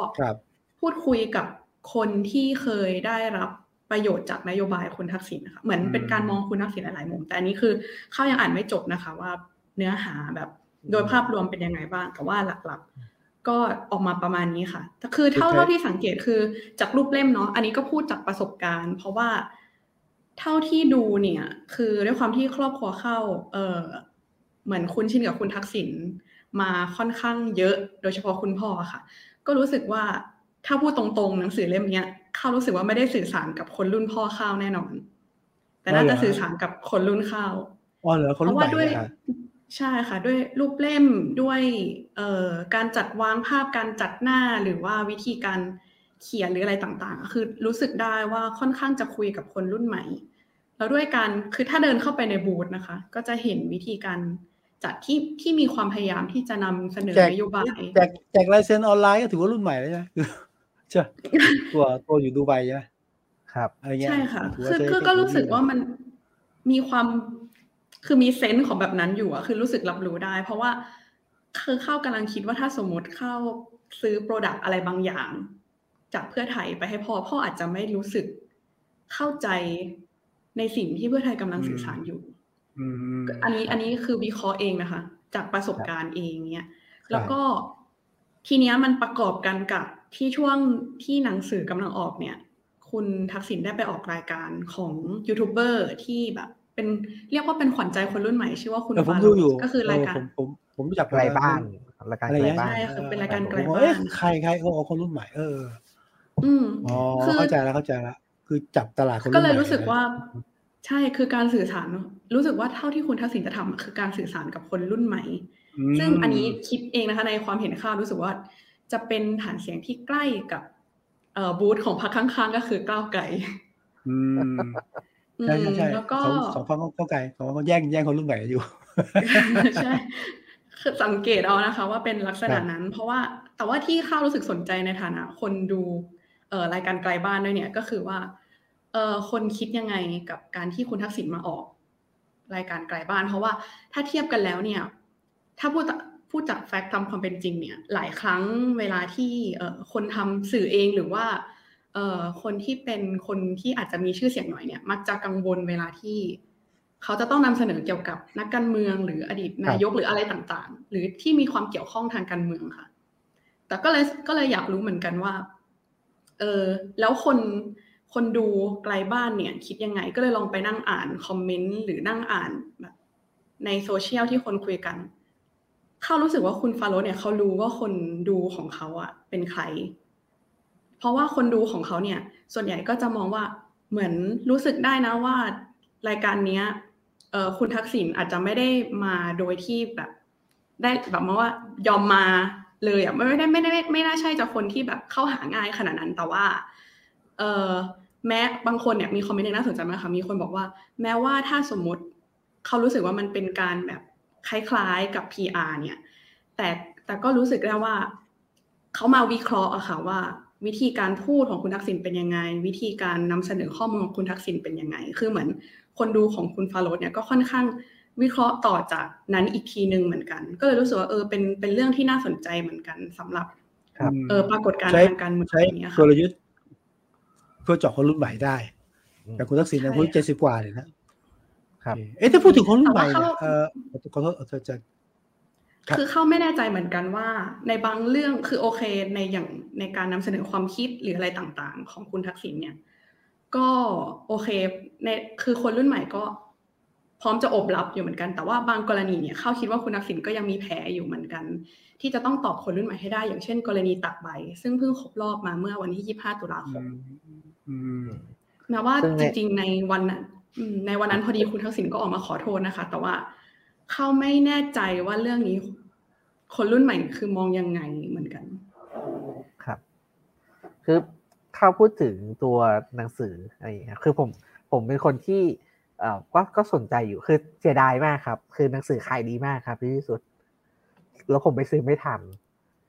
พูดคุยกับคนที่เคยได้รับประโยชน์จากนโยบายคุณทักษิณนะคะเหมือนเป็นการมองคุณทักษิณหลายๆมุม แต่อันนี้คือเข้ายังอ่านไม่จบนะคะ ว่าเนื้อหาแบบโดยภาพรวมเป็นยังไงบ้างแต่ว่าหลักๆ ก็ออกมาประมาณนี้ค่ะคือเท่าเท่าที่สังเกตคือจากรูปเล่มเนาะอันนี้ก็พูดจากประสบการณ์ เพราะว่าเท่าที่ดูเนี่ย คือด้วยความที่ครอบครัวเข้า เออเหมือนคุณชินกับคุณทักษิณ มาค่อนข้างเยอะโดยเฉพาะคุณพ่อค่ะ ก็รู้สึกว่าถ้าพูดตรงๆ หนังสือเล่มนี้ข้ารู้สึกว่าไม่ได้สื่อสารกับคนรุ่นพ่อข้าวแน่นอน แต่น่าจะสื่อสารกับคนรุ่นข้าวอ๋อเหรอคนรุ่นใหม่ด้วยใช่ค่ะ ด้วยรูปเล่มด้วยเอ่อการจัดวางภาพการจัดหน้าหรือว่าวิธีการเขียนหรืออะไรต่างๆ คือรู้สึกได้ว่าค่อนข้างจะคุยกับคนรุ่นใหม่ แล้วด้วยการคือถ้าเดินเข้าไปในบูธนะคะ ก็จะเห็นวิธีการ จัดที่ที่มีความพยายามที่จะนำเสนอแจกนโยบายแจกแจกลายเซ็นออนไลน์ก็ถือว่ารุ่นใหม่แล้วใช่ไหมใช่ตัวตัวอยู่ดูไบใช่ไหมครับอะไรเงี้ยใช่ค่ะถืคือใช้คือก็รู้สึกว่าเทคโนโลยีมันมีความคือมีเซนส์ของแบบนั้นอยู่อะคือรู้สึกรับรู้ได้ เพราะว่าคือข้าวกำลังคิดว่าถ้าสมมติข้าวซื้อ product อะไรบางอย่าง จากเพื่อไทยไปให้พ่อพ่ออาจจะไม่รู้สึกเข้าใจในสิ่งที่เพื่อไทยกำลังสื่อสารอยู่ อืมอันนี้อันนี้คือวิเคราะห์เองนะคะ จากประสบการณ์เองเนี่ยแล้วก็ทีเนี้ยมันประกอบกันกับที่ช่วงที่หนังสือกำลังออกเนี่ย คุณทักษิณได้ไปออกรายการของยูทูบเบอร์ที่แบบ เป็นเรียกว่าเป็นขวัญใจคนรุ่นใหม่ ชื่อว่าคุณเออผมฟาดูโรอยู่สก็คือรายการเผมผมผมรู้จักไกลบ้านรายการอะไรไกลเงี้ยบ้านใช่ค่ะเป็นรายการไกลผมบ้าเอ๊ะนใครใครเขาเอาคนรุ่นใหม่เออ อืมอ๋อคือเข้าใจแล้วเข้าใจแล้วคือจับตลาดคนรุ่นก็ใหม่เลยรู้สึกว่า ใช่คือการสื่อสารเนอะรู้สึกว่าเท่าที่คุณทักษิณจะทำอะคือการสื่อสารกับคนรุ่นใหม่มซึ่งอันนี้คิดเองนะคะในความเห็นข้าวรู้สึกว่า จะเป็นฐานเสียงที่ใกล้กับเอ่อบูธของพรรคข้างๆ ก็คือก้าวไกลอืมอืมใช่ใช่ใช่แล้วก็สองสองฝั่งเข้าใจสองฝั่งเขาแย่งแย่งคนรุ่นใหม่อยู่ใช่คือสังเกตเอานะคะ ว่าเป็นลักษณะนั้น เพราะว่าแต่ว่าที่ข้าวรู้สึกสนใจในฐานะ คนดูเอ่อรายการไกลบ้านด้วยเนี่ยก็คือว่า เออคนคิดยังไงกับการที่คุณทักษิณมาออก รายการไกลบ้าน เพราะว่าถ้าเทียบกันแล้วเนี่ย ถ้าพูดพูดจากแฟกต์ตามความเป็นจริงเนี่ย หลายครั้งเวลาที่เออคนทำสื่อเองหรือว่าเออคนที่เป็นคนที่อาจจะมีชื่อเสียงหน่อยเนี่ย มักจะกังวลเวลาที่ เขาจะต้องนำเสนอเกี่ยวกับนักการเมืองหรืออดีตนายกหรืออะไรต่างๆ หรือที่มีความเกี่ยวข้องทางการเมืองค่ะ แต่ก็เลยก็เลยอยากรู้เหมือนกันว่า เออแล้วคน คนดูไกลบ้านเนี่ยคิดยังไงก็เลยลองไปนั่งอ่านคอมเมนต์หรือนั่งอ่านแบบในโซเชียลที่คนคุยกัน เขารู้สึกว่าคุณฟาโรห์เนี่ยเขารู้ว่าคนดูของเขาอะเป็นใคร เพราะว่าคนดูของเขาเนี่ย ส่วนใหญ่ก็จะมองว่าเหมือนรู้สึกได้นะว่ารายการเนี้ยเออคุณทักษิณอาจจะไม่ได้มาโดยที่แบบ ได้แบบมาว่ายอมมาเลยอะไม่ได้ไม่ได้ไม่ไม่น่าใช่จะคนที่แบบเข้าหาง่ายขนาดนั้นแต่ว่า เออ แม้บางคนเนี่ยมีคอมเมนต์หนึ่งน่าสนใจมากค่ะมีคนบอกว่า แม้ว่าถ้าสมมุติเขารู้สึกว่ามันเป็นการแบบคล้ายๆกับ PR เนี่ย แต่แต่ก็รู้สึกได้ว่าเขามาวิเคราะห์อะค่ะว่า วิธีการพูดของคุณทักษิณเป็นยังไง วิธีการนำเสนอข้อมูลของคุณทักษิณเป็นยังไง คือเหมือนคนดูของคุณฟาโรสเนี่ยก็ค่อนข้างวิเคราะห์ต่อจากนั้นอีกทีหนึ่งเหมือนกัน ก็เลยรู้สึกว่าเออเป็นเป็นเรื่องที่น่าสนใจเหมือนกันสำหรับครับเออปรากฏการณ์ใช้ทางการเมืองใช้อย่างเงี้ยกค่ะลยุทธ์ เพื่อเจาะคนรุ่นใหม่ได้อืมแต่คุณทักษิณเนี่ยใช่คุณเจ็ดสิบกว่าเลยนะครับครับเอ๊ะถ้าพูดถึงคนรุ่นใหม่แต่เนี่ยว่าเขาเออขอโทษเธอจะครับคือเข้าไม่แน่ใจเหมือนกันว่า ในบางเรื่องคือโอเคในอย่างในการนำเสนอความคิดหรืออะไรต่างๆ ของคุณทักษิณเนี่ย ก็โอเคในคือคนรุ่นใหม่ก็พร้อมจะอบรับอยู่เหมือนกัน แต่ว่าบางกรณีเนี่ยเข้าคิดว่าคุณทักษิณก็ยังมีแผลอยู่เหมือนกัน ที่จะต้องตอบคนรุ่นใหม่ให้ได้ อย่างเช่น กรณีตักใบ ซึ่งเพิ่งครบรอบมาเมื่อวันที่ 25 ตุลาคอืมมอืม แม้ว่าซึ่งจในริงๆในวันนั้นอืมในวันนั้นพอดีคุณทักษิณก็ออกมาขอโทษนะคะ แต่ว่าเขาไม่แน่ใจว่าเรื่องนี้ คนรุ่นใหม่คือมองยังไงเหมือนกัน ครับ คือเข้าพูดถึงตัวหนังสืออะไรอย่างเงี้ยคือผมผมเป็นคนที่เอ่อก็ก็สนใจอยู่คือเสียดายมากครับ คือหนังสือขายดีมากครับที่สุด แล้วผมไปซื้อไม่ทัน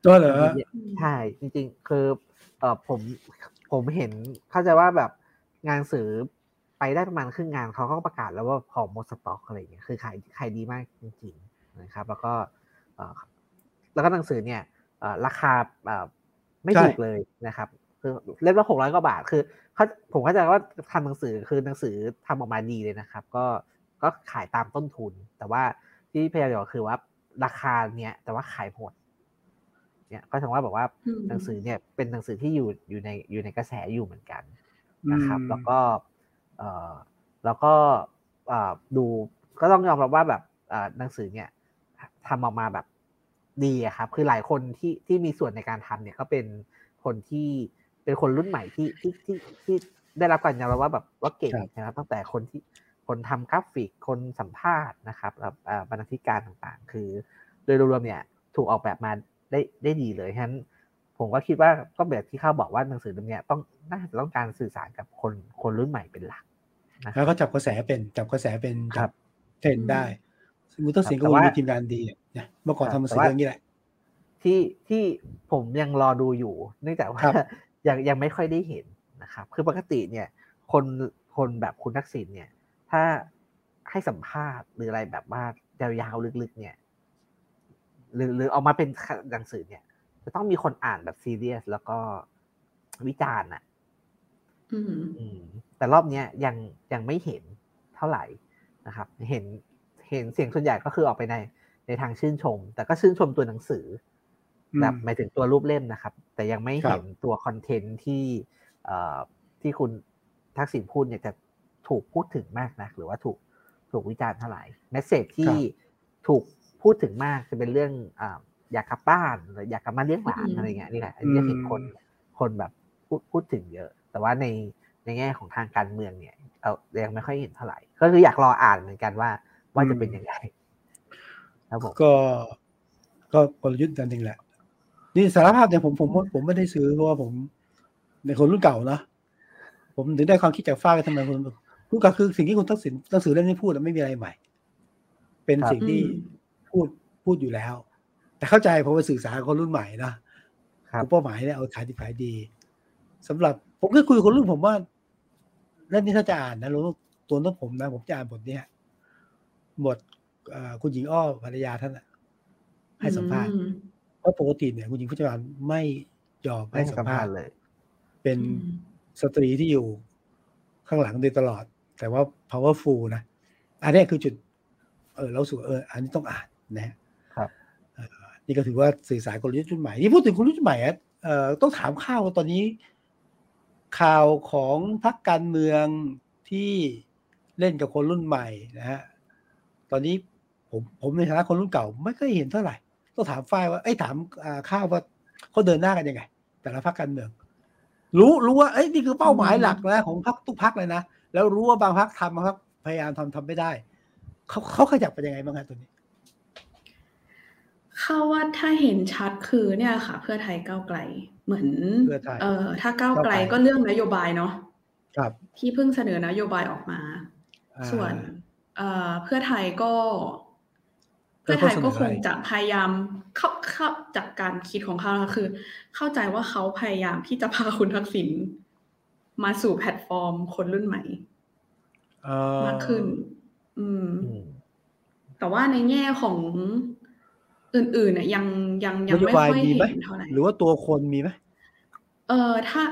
ก็เหรอใช่จริง ๆ คือเออผม ผมเห็นเข้าใจว่าแบบงานสือไปได้ประมาณครึ่งงานเขาก็ประกาศแล้วว่าของหมดสต็อกอะไรอย่างเงี้ยคือขายขายดีมากจริงๆนะครับ แล้วก็แล้วก็หนังสือเนี่ยราคาไม่ถูกเลยนะครับ คือเล่มละหกร้อยกว่าบาท คือเขาผมเข้าใจว่าทำหนังสือคือหนังสือทำออกมาดีเลยนะครับ ก็ก็ขายตามต้นทุน แต่ว่าที่พยายามบอกคือว่าราคาเนี้ยแต่ว่าขายหมด เนี่ยก็ถึงว่าบอกว่าอืมหนังสือเนี่ยเป็นหนังสือที่อยู่อยู่ในอยู่ในกระแสอยู่เหมือนกันนะครับอืมแล้วก็เอ่อแล้วก็เอ่อดูก็ต้องยอมรับว่าแบบเอ่อหนังสือเนี่ยทำออกมาแบบดีอะครับ คือหลายคนที่ที่มีส่วนในการทำเนี่ยก็เป็นคนที่เป็นคนรุ่นใหม่ที่ที่ที่ที่ได้รับการยอมรับว่าแบบว่าเก่งครับนะครับ ตั้งแต่คนที่คนทำกราฟิกคนสัมภาษณ์นะครับแล้วเอ่อบรรณาธิการต่างๆ คือ โดยรวมๆเนี่ยถูกออกแบบมา ได้ได้ดีเลยฉะนั้นผมก็คิดว่าก็แบบที่ข้าบอกว่าหนังสือเล่มเนี้ยต้องน่าจะต้องการสื่อสารกับคนคนรุ่นใหม่เป็นหลักนะคแล้รับวก็จับกระแสเป็นจับกระแสเป็นครับเทรนด์ได้ซึ่งคุณต้นสิงห์ครัก็บแต่ว่ามีทีมงานดีอะนะเมื่อก่อนครับทำหนังแต่สือว่าเรื่องนี้แหละที่ที่ผมยังรอดูอยู่เนื่องจากว่าครับยังยังไม่ค่อยได้เห็นนะครับ คือปกติเนี่ย คนคนแบบคุณทักษิณเนี่ย ถ้าให้สัมภาษณ์หรืออะไรแบบว่ายาวๆลึกๆ เนี่ย หรือหรือออกมาเป็นหนังสือเนี่ย จะต้องมีคนอ่านแบบซีเรียส แล้วก็วิจารณ์อะอืมอืมแต่รอบเนี้ยยังยังไม่เห็นเท่าไหร่นะครับ เห็นเห็นเสียงส่วนใหญ่ก็คือออกไปในในทางชื่นชม แต่ก็ชื่นชมตัวหนังสืออมแบบหมายถึงตัวรูปเล่มนะครับ แต่ยังไม่ครับเห็นตัวคอนเทนต์ที่เอ่อที่คุณทักษิณพูดเนี่ยจะถูกพูดถึงมากนะหรือว่าถูกถูกวิจารณ์เท่าไหร่เมสเซจที่ถูก พูดถึงมากจะเป็นเรื่องอ่าอยากกลับบ้านหรืออยากกลับมาเลี้ยงหลานอืมอะไรเงี้ยนี่แหละอันนี้จะเห็นคนคนแบบพูดพูดถึงเยอะ แต่ว่าในในแง่ของทางการเมืองเนี่ยเรายังไม่ค่อยเห็นเท่าไหร่ ก็คืออยากรออ่านเหมือนกันว่าว่าจะเป็นยังไงครับผมก็ก็กลยุทธ์อันหนึ่งแหละ นี่สารภาพเนี่ยผมผมผมไม่ได้ซื้อเพราะว่าผมเป็นคนรุ่นเก่านะผมถึงได้ความคิดจากฝ้ายทำไมคุณรุ่นเก่าคือสิ่งที่คุณทักษิณหนังสือเล่มนี้พูดอะไม่มีอะไรใหม่ เป็นสิ่งที่อืม พูดพูดอยู่แล้ว แต่เข้าใจผมไปสื่อสารกับคนรุ่นใหม่นะครับกลุ่มเป้าหมายเนี่ยเอาขายดีขายดีสำหรับผมเคยคุยกับคนรุ่นผมว่าเล่มนี้ถ้าจะอ่านนะรู้ตัวน้นผมนะ ผมจะอ่านบทเนี้ยบทเอ่อคุณหญิงอ้อภรรยาท่านอะให้สัมภาษณ์อืมเพราะปกติเนี่ยคุณหญิงผู้จัดการไม่ยอมไม่ให้ให้สัสัมมภาภาษษณ์ณ์เลย เป็นอืมสตรีที่อยู่ข้างหลังโดยตลอด แต่ว่า powerful นะ อันเนี้ยคือจุด เออเราสูเออ อันนี้ต้องอ่าน นะฮะครับเอ่อนี่ก็ถือว่าสื่อสารกลยุทธ์รุ่นใหม่นี่พูดถึงกลยุทธ์รุ่นใหม่อะเอ่อต้องถามข่าวว่าตอนนี้ ข่าวของพรรคการเมืองที่เล่นกับคนรุ่นใหม่นะฮะตอนนี้ผมผมในฐานะคนรุ่นเก่า ไม่เคยเห็นเท่าไหร่ ต้องถามฝ้ายว่าไอ้ยถามอ่าข้าวว่าเขาเดินหน้ากันยังไง แต่ละพรรคการเมือง รู้รู้ว่าเอ้ยนี่คือเป้าหมายหลักนะของพรรคทุกพรรคเลยนะแล้วรู้ว่าบางพรรคทำบางพรรคพยายามทำทำไม่ได้เขาเขาขยับไปยังไงบ้างฮะตัวนี้ เข้าว่าถ้าเห็นชัดคือเนี่ยค่ะ เพื่อไทยก้าวไกลเหมือนเพื่อไทยเอ่อถ้าก้าวไกลก้าวไกลก็เรื่องนโยบายเนาะครับ ที่เพิ่งเสนอนโยบายออกมาอ่าส่วนเอ่อเพื่อไทยก็ เพื่เพื่ออเขาไทยก็เสนอคอะไรงจะพยายามเข้าเข้าจากการคิดของเขานะคะคือ เข้าใจว่าเขาพยายามที่จะพาคุณทักษิณมาสู่แพลตฟอร์มคนรุ่นใหม่เอ่อมากขึ้นอืมอืม แต่ว่าในแง่ของ อื่นๆเนี่ยยังยังยังนโยไม่บายค่อยมีเห็ไหมนเท่าไหร่หรือว่าตัวคนมีไหมเออถ้า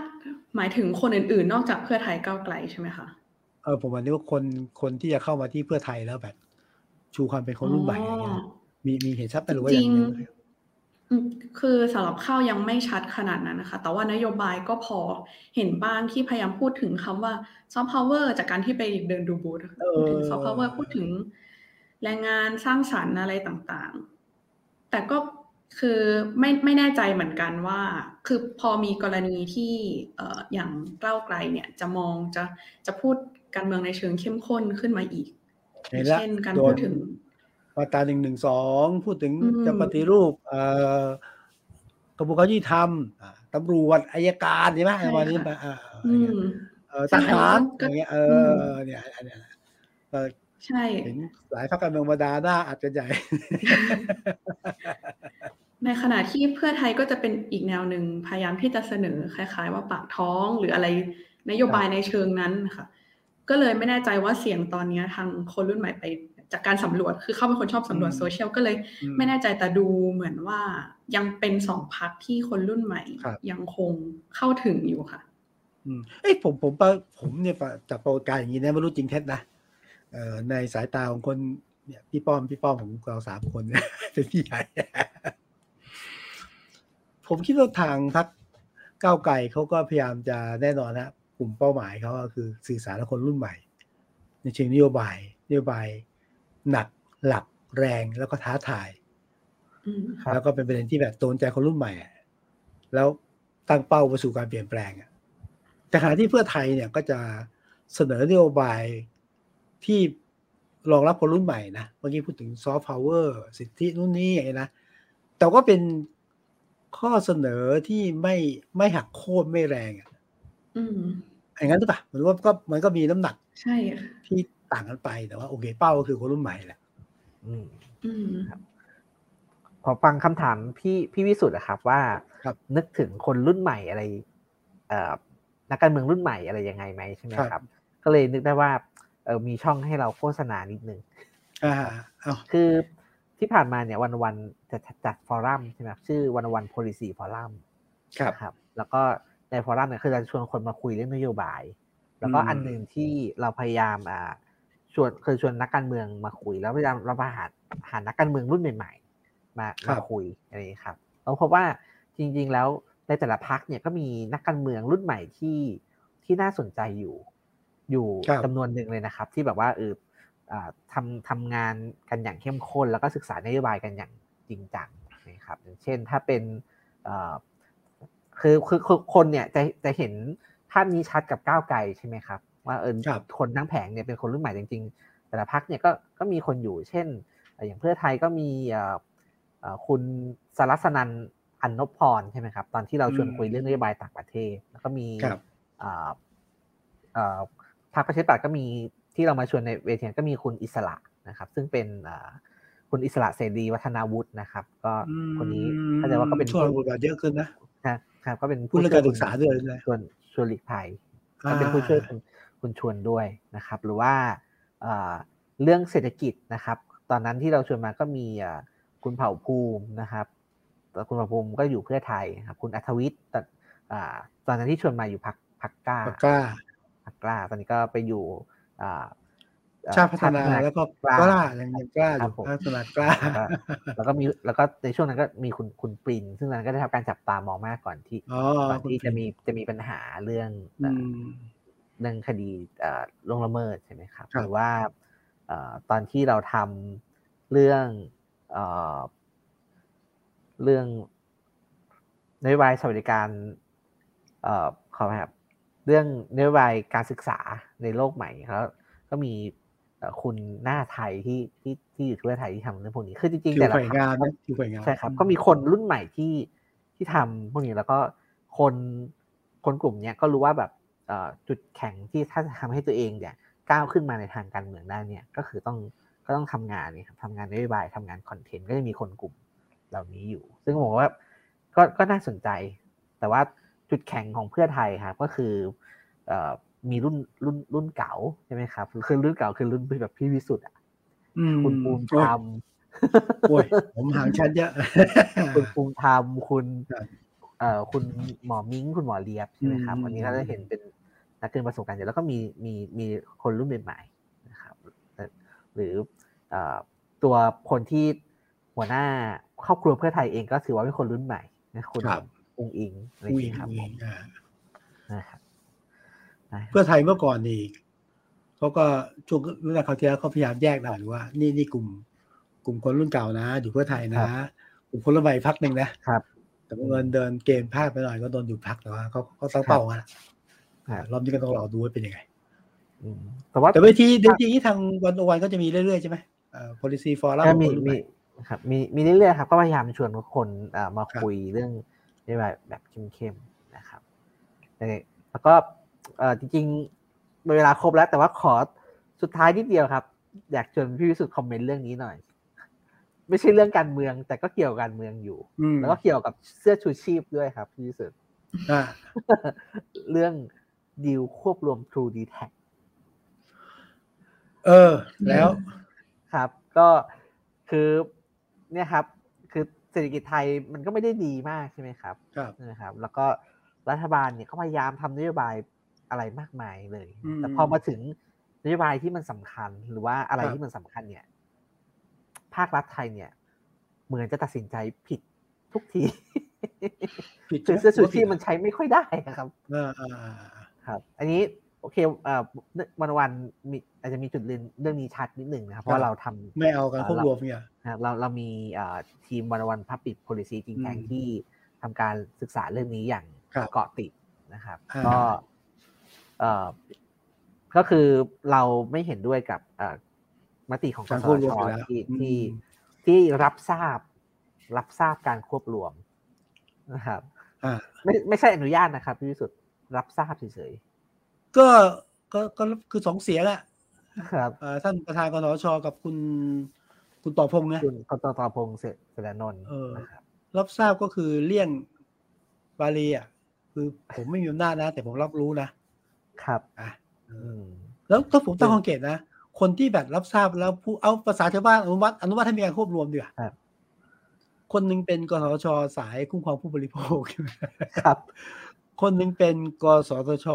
หมายถึงคนอื่นๆ นอกจากเพื่อไทยก้าวไกลใช่ไหมคะเออผมหมายถึงว่าคนคนที่จะเข้ามาที่เพื่อไทยแล้วแบบ ชูความเป็นคนรุ่นใหม่อะไรเงี้ยอ๋อมีมีเห็นชัดไหมหรือว่าจอริย่างงนี้อืมคือสำหรับข้าวยังไม่ชัดขนาดนั้นนะคะ แต่ว่านโยบายก็พอเห็นบ้างที่พยายามพูดถึงคำว่าซอฟต์พาวเวอร์จากการที่ไปเดินดูบูธพูดถึงซอฟต์พาวเวอร์พูดถึงแรงงานสร้างสรรค์อะไรต่างๆ แต่ก็คือไม่ไม่แน่ใจเหมือนกันว่า คือพอมีกรณีที่เอ่ออย่างก้าวไกลเนี่ยจะมองจะจะพูดการเมืองในเชิงเข้มข้นขึ้นมาอีกเห็นละเช่นการโดพูนดถึงมาตราหนึ่งหนึ่งสองพูดถึงอืมจะปฏิรูปเอ่อกระบวนการยุติธรรมอ่าตำรวจอายการใช่ไหมประมาณนี้ป่ะอ่าอะไรอืเงี้ยมเอ่อทซึ่งหารก็อะไรเงี้ยเออือมเนี่ยอันเนี้ยเออ ใช่เห็นหลายพรรคการเมืองมาดาหน้าอัดกันใหญ่ ในขณะที่เพื่อไทยก็จะเป็นอีกแนวหนึ่งพยายามที่จะเสนอคล้าย ๆ ว่าปากท้องหรืออะไรนโยบายในเชิงนั้นค่ะ ก็เลยไม่แน่ใจว่าเสียงตอนนี้ทางคนรุ่นใหม่ไปจากการสำรวจคือเขาเป็นคนชอบสำรวจอืมโซเชียลก็เลยอืมไม่แน่ใจแต่ดูเหมือนว่ายังเป็นสองพักที่คนรุ่นใหม่ครับยังคงเข้าถึงอยู่ค่ะอืมเอ้ยผมผมปะผมเนี่ยปะจากประวัติการอย่างนี้นะไม่รู้จริงเท็จนะเอ่อ ในสายตาของคนเนี่ยพี่ป้อมพี่ป้อมของเราสามคนเนี่ยเป็นพี่ใหญ่ผมคิดว่าทางพรรคก้าวไกลเขาก็พยายามจะแน่นอนนะกลุ่มเป้าหมายเขาก็คือสื่อสารกับคนรุ่นใหม่ ในเชิงนโยบายนโยบายหนักหลักแรงแล้วก็ท้าทายอืมครับแล้วก็เป็นประเด็นที่แบบโดนใจคนรุ่นใหม่อะแล้วตั้งเป้าไปสู่การเปลี่ยนแปลงอะแต่ขณะที่เพื่อไทยเนี่ยก็จะเสนอนโยบาย ที่รองรับคนรุ่นใหม่นะเมื่อกี้พูดถึงซอฟต์พาวเวอร์สิทธินู่นนี่อย่างนี้นะ แต่ก็เป็นข้อเสนอที่ไม่ไม่หักโค่นไม่แรงอะอืมไออย่างนั้นหรือเปล่ามันว่าก็มันก็มีน้ำหนัก ใช่ค่ะที่ต่างกันไปแต่ว่าโอเคเป้าก็คือคนรุ่นใหม่แหละอืมอืมพอฟังคำถามพี่พี่วิสุทธ์นะครับ ว่าครับนึกถึงคนรุ่นใหม่อะไร เอ่อนักการเมืองรุ่นใหม่อะไรยังไงไหมใช่ไหมครับ ก็เลยนึกได้ว่าเออมีช่องให้เราโฆษณานิดนึงอ่าเอาคือที่ผ่านมาเนี่ยวันวันจะจัดฟอรัมใช่ไหมครับชื่อวันวัน policy forum ครับนะครับ แล้วก็ในฟอรัมเนี่ยคือจะชวนคนมาคุยเรื่องนโยบาย แล้วก็อืมอันหนึ่งที่เราพยายามอ่าชวนคือชวนนักการเมืองมาคุย แล้วพยายามเรามาหาหานักการเมืองรุ่นใหม่ ๆ มามาคุยอะไรอย่างนี้ครับเราพบว่าจริง ๆ แล้วในแต่ละพักเนี่ยก็มีนักการเมืองรุ่นใหม่ที่ที่น่าสนใจอยู่ อยู่ครับจำนวนหนึ่งเลยนะครับ ที่แบบว่าเอออ่าทำทำงานกันอย่างเข้มข้น แล้วก็ศึกษานโยบายกันอย่างจริงจังนะครับอย่างเช่นถ้าเป็นเอ่อคือคือคือคนเนี่ยจะจะเห็นภาพนี้ชัดกับก้าวไกลใช่ไหมครับ ว่าเออครับคนทั้งแผงเนี่ยเป็นคนรุ่นใหม่จริง ๆ แต่ละพักเนี่ยก็ก็มีคนอยู่ เช่นเอ่ออย่างเพื่อไทยก็มีเอ่อเอ่อคุณสรัสนันอันนพพรใช่ไหมครับ ตอนที่เราชวนอืมคุยเรื่องนโยบายต่างประเทศ แล้วก็มี ครับเอ่อเอ่อพรรคประชาธิปัตย์ก็มีที่เรามาชวนในเวทีก็มีคุณอิสระนะครับ ซึ่งเป็นเอ่อคุณอิสระเสรีวัฒนาวุฒินะครับ ก็คนนี้เข้าใจว่าก็เป็นช่วงบทบาทเยอะขึ้นนะครับครับก็เป็นพูดเรื่องการศึกษาด้วยนะชวนชวนหลีกภัยก็เป็นผู้ช่วยคุณคุณชวนด้วยนะครับ หรือว่าเอ่อเรื่องเศรษฐกิจนะครับ ตอนนั้นที่เราชวนมาก็มีเอ่อคุณเผ่าภูมินะครับแต่คุณเผ่าภูมิก็อยู่เพื่อไทยครับ คุณอัธวิทย์ตอนอ่าตอนนั้นที่ชวนมาอยู่พักพักกล้าปากกล้าพั กกล้า ตอนนี้ก็ไปอยู่อ่าเอ่อชาติพัฒนาแล้วก็กล้ากล้ายังยังกล้าอครับยู่ผมพัฒนากล้าแล้วก็แล้วก็มีแล้วก็ในช่วงนั้นก็มีคุณคุณปรินซึ่งตอนนั้นก็ได้รับการจับตามองมากก่อนที่อ๋อก่อนคุณที่ปริจะนมีจะมีปัญหาเรื่องอืเอ่อมเรื่องคดีเอ่อล่วงละเมิดใช่ไหมครับครับหรือว่าเอ่อตอนที่เราทำเรื่องเอ่อเรื่องนโยบายสวัสดิการเอ่อขออภัยครับ เรื่องนโยบายการศึกษาในโลกใหม่แล้วก็มีเอ่อคุณหน้าไทยที่ที่ที่อยู่เพื่อไทยที่ทำเรื่องพวกนี้คือจริงผิๆวแต่ละฝ่ายพรรคงานก็นะผิวฝ่ายงานใช่ครับ ก็มีคนรุ่นใหม่ที่ที่ทำพวกนี้แล้วก็คนคนกลุ่มเนี้ยก็รู้ว่าแบบเอ่อจุดแข็งที่ถ้าจะทำให้ตัวเองเนี่ยก้าวขึ้นมาในทางการเมืองได้เนี่ยก็คือต้องก็ต้องทำงานนี่ครับทำงานนโยบายทำงานคอนเทนต์ก็จะมีคนกลุ่มเหล่านี้อยู่ ซึ่งผมว่าก็ก็น่าสนใจ แต่ว่า จุดแข็งของเพื่อไทยครับก็คือเอ่อมีรุ่นรุ่นรุ่นเก่าใช่ไหมครับคือรุ่นเก่าคือรุ่นแบบพี่วิสุทธ์อะอืมคุณภูมิธโอ้รยรมโอ้ยผมห่างชั้นเยอะคุณภูมิธรรมคุณครับเอ่อคุณหมอมิ้งคุณหมอเลียบใช่ไหมครับอืมวันนี้ก็จะเห็นเป็นนักเรียนประสบการณ์เยอะแล้วก็มีมีมีคนรุ่นใหม่ๆนะครับ หรือเอ่อตัวคนที่หัวหน้าครอบครัวเพื่อไทยเองก็ถือว่าเป็นคนรุ่นใหม่นะคุณครับ องอิงอะไรอย่างอุ้ยเงี้ยครับอุ้ผยมอ่านะครับนะครับเพื่อไทยเมื่อก่อนนี่เขาก็ช่วงเรื่องเขาวที่แล้วเขาพยายามแยกหน่อยว่า นี่นี่กลุ่ม กลุ่มคนรุ่นเก่านะ อยู่เพื่อไทยนะ กลุ่มคนรุ่นใหม่พักหนึ่งนะครับ แต่บังเงินเดินเกมพลาดไปหน่อยก็โดนหยุดพักแต่ว่าเขาเขาตั้งเป้ากันอะครับรอบนี้ก็ต้องรอดูว่าเป็นยังไงอืมแต่ว่าแต่เวทีเวทีที่ทางวันโอวันก็จะมีเรื่อยๆใช่ไหมเอ่อ policy forum ก็มีคนรุ่นมีใหครับมีมีเรื่อยๆครับก็พยายามชวนคนเอ่อมาครับคุยเรื่อง นโยบายแบบเข้มๆนะครับแต่แล้วก็เอ่อจริงๆเวลาครบแล้ว แต่ว่าขอสุดท้ายนิดเดียวครับ อยากชวนพี่วิสุทธ์คอมเมนต์เรื่องนี้หน่อย ไม่ใช่เรื่องการเมือง แต่ก็เกี่ยวกับการเมืองอยู่อืมแล้วก็เกี่ยวกับเสื้อชูชีพด้วยครับพี่วิสุทธ์อ่าเรื่องดีลควบรวม True d t a c เออ แล้วครับ ก็คือเนี่ยครับคือ เศรษฐกิจไทยมันก็ไม่ได้ดีมากใช่ไหมครับครับนะครับ แล้วก็รัฐบาลเนี่ยก็พยายามทำนโยบายอะไรมากมายเลยอืมแต่พอมาถึงนโยบายที่มันสำคัญหรือว่าอะไรครับที่มันสำคัญเนี่ย ภาครัฐไทยเนี่ย เหมือนจะตัดสินใจผิดทุกทีผิดคือใช่ไหมเสื้อชูชีพมันใช้ไม่ค่อยได้นะครับอ่าอ่าอ่าครับ อันนี้ โอเคเอ่อวันวันๆมีอาจจะมีจุดเรียนเรื่องนี้ชัดนิดหนึ่งนะครับ เพราะว่าเราทำไม่เอากันควบรวมเนี่ยนะครับเราเรามีเอ่อทีมวันวันพับปิดโพลิซีจริงแทงอืมที่ทำการศึกษาเรื่องนี้อย่างครับเกาะติดนะครับอ่าก็เอ่อก็คือเราไม่เห็นด้วยกับเอ่อมติของกการสควบรชวมอยู่แล้วที่อืมที่ที่รับทราบ รับทราบการควบรวมนะครับอ่าไม่ไม่ใช่อนุญาตนะครับพี่วิสุทธ์รับทราบเฉย ก็ก็ก็คือสองเสียงอะครับเอ่อท่านประธานกนชกับคุณ คุณต่อพงษ์นะคุณกตตพงศ์เสเสรนนท์เออนะครับรับทราบก็คือเลี่ยงบาลีอะคือผมไม่มีอำนาจนะ แต่ผมรับรู้นะครับอะเออือมแล้วถ้าผมตั้งข้อสังเกตนะ คนที่แบบรับทราบแล้วผู้เอาภาษาชาวบ้านอนุมัติอนุมัติให้มีการควบรวมดีกว่าครับคนหนึ่งเป็นกสทชสายคุ้มครองผู้บริโภคครับ คนหนึ่งเป็นกสทช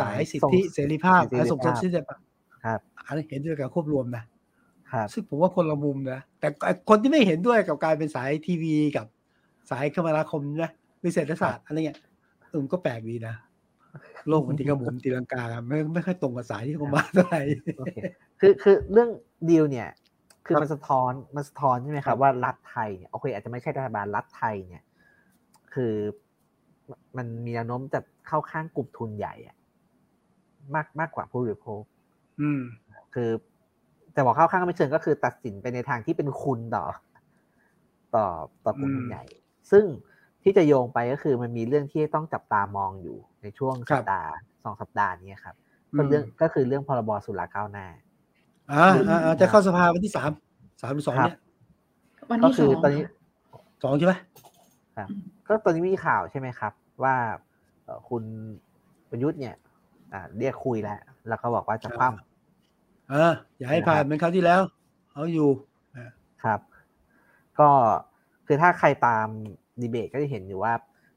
สายสิทธิเสรีภาพเสรีและสมรสภาพที่จะครับอันนี้เห็นด้วยกับควบรวมนะครับซึ่งผมว่าคนละมุมนะแต่คนที่ไม่เห็นด้วยกับการเป็นสายทีวีกับสายคมนาคมนะหรือเศรษฐศาสตร์อะไรเงี้ยเออมันก็แปลกดีนะโลกมันตีกระหมุนตีลังกากันไม่ไม่ค่อยตรงกับสายที่เขามาเท่าไหร่โอเคคือคือเรื่องดีลเนี่ยคือครับมันสะท้อนมันสะท้อนใช่ไหมคครัรับบว่ารัฐไทยเนี่ยโอเคอาจจะไม่ใช่รัฐบาลรัฐไทยเนี่ย คือมันมีแนวโน้มจะเข้าข้างกลุ่มทุนใหญ่อะ มากมากกว่าผู้บริโภคอืมคือแต่บอกเข้าข้างก็ไม่เชิงก็คือตัดสินไปในทางที่เป็นคุณต่อ ต่อต่อกลุ่มทุนใหญ่ ซึ่งที่จะโยงไปก็คือมันมีเรื่องที่ต้องจับตามองอยู่ในช่วงครัสับปดาห์สองสัปดาห์นี้ครับก็เรื่องก็คือเรื่องพรบสุราก้าวหน้าอ่าอ่าอ่าจะเข้าสภาวันที่สามสามหรือสองครับเนี่ยวันก็ที่สคือองตอนนี้สองใช่ไหมครับ ก็ตอนนี้มีข่าวใช่ไหมครับ ว่าเอ่อคุณประยุทธ์เนี่ยอ่า เรียกคุยแล้ว แล้วก็บอกว่าจะคว่อ่าอย่าให้ผ่านเหมือนคราวที่แล้วเอาอยู่อ่าำครับ ก็คือถ้าใครตามดีเบตก็จะเห็นอยู่ว่า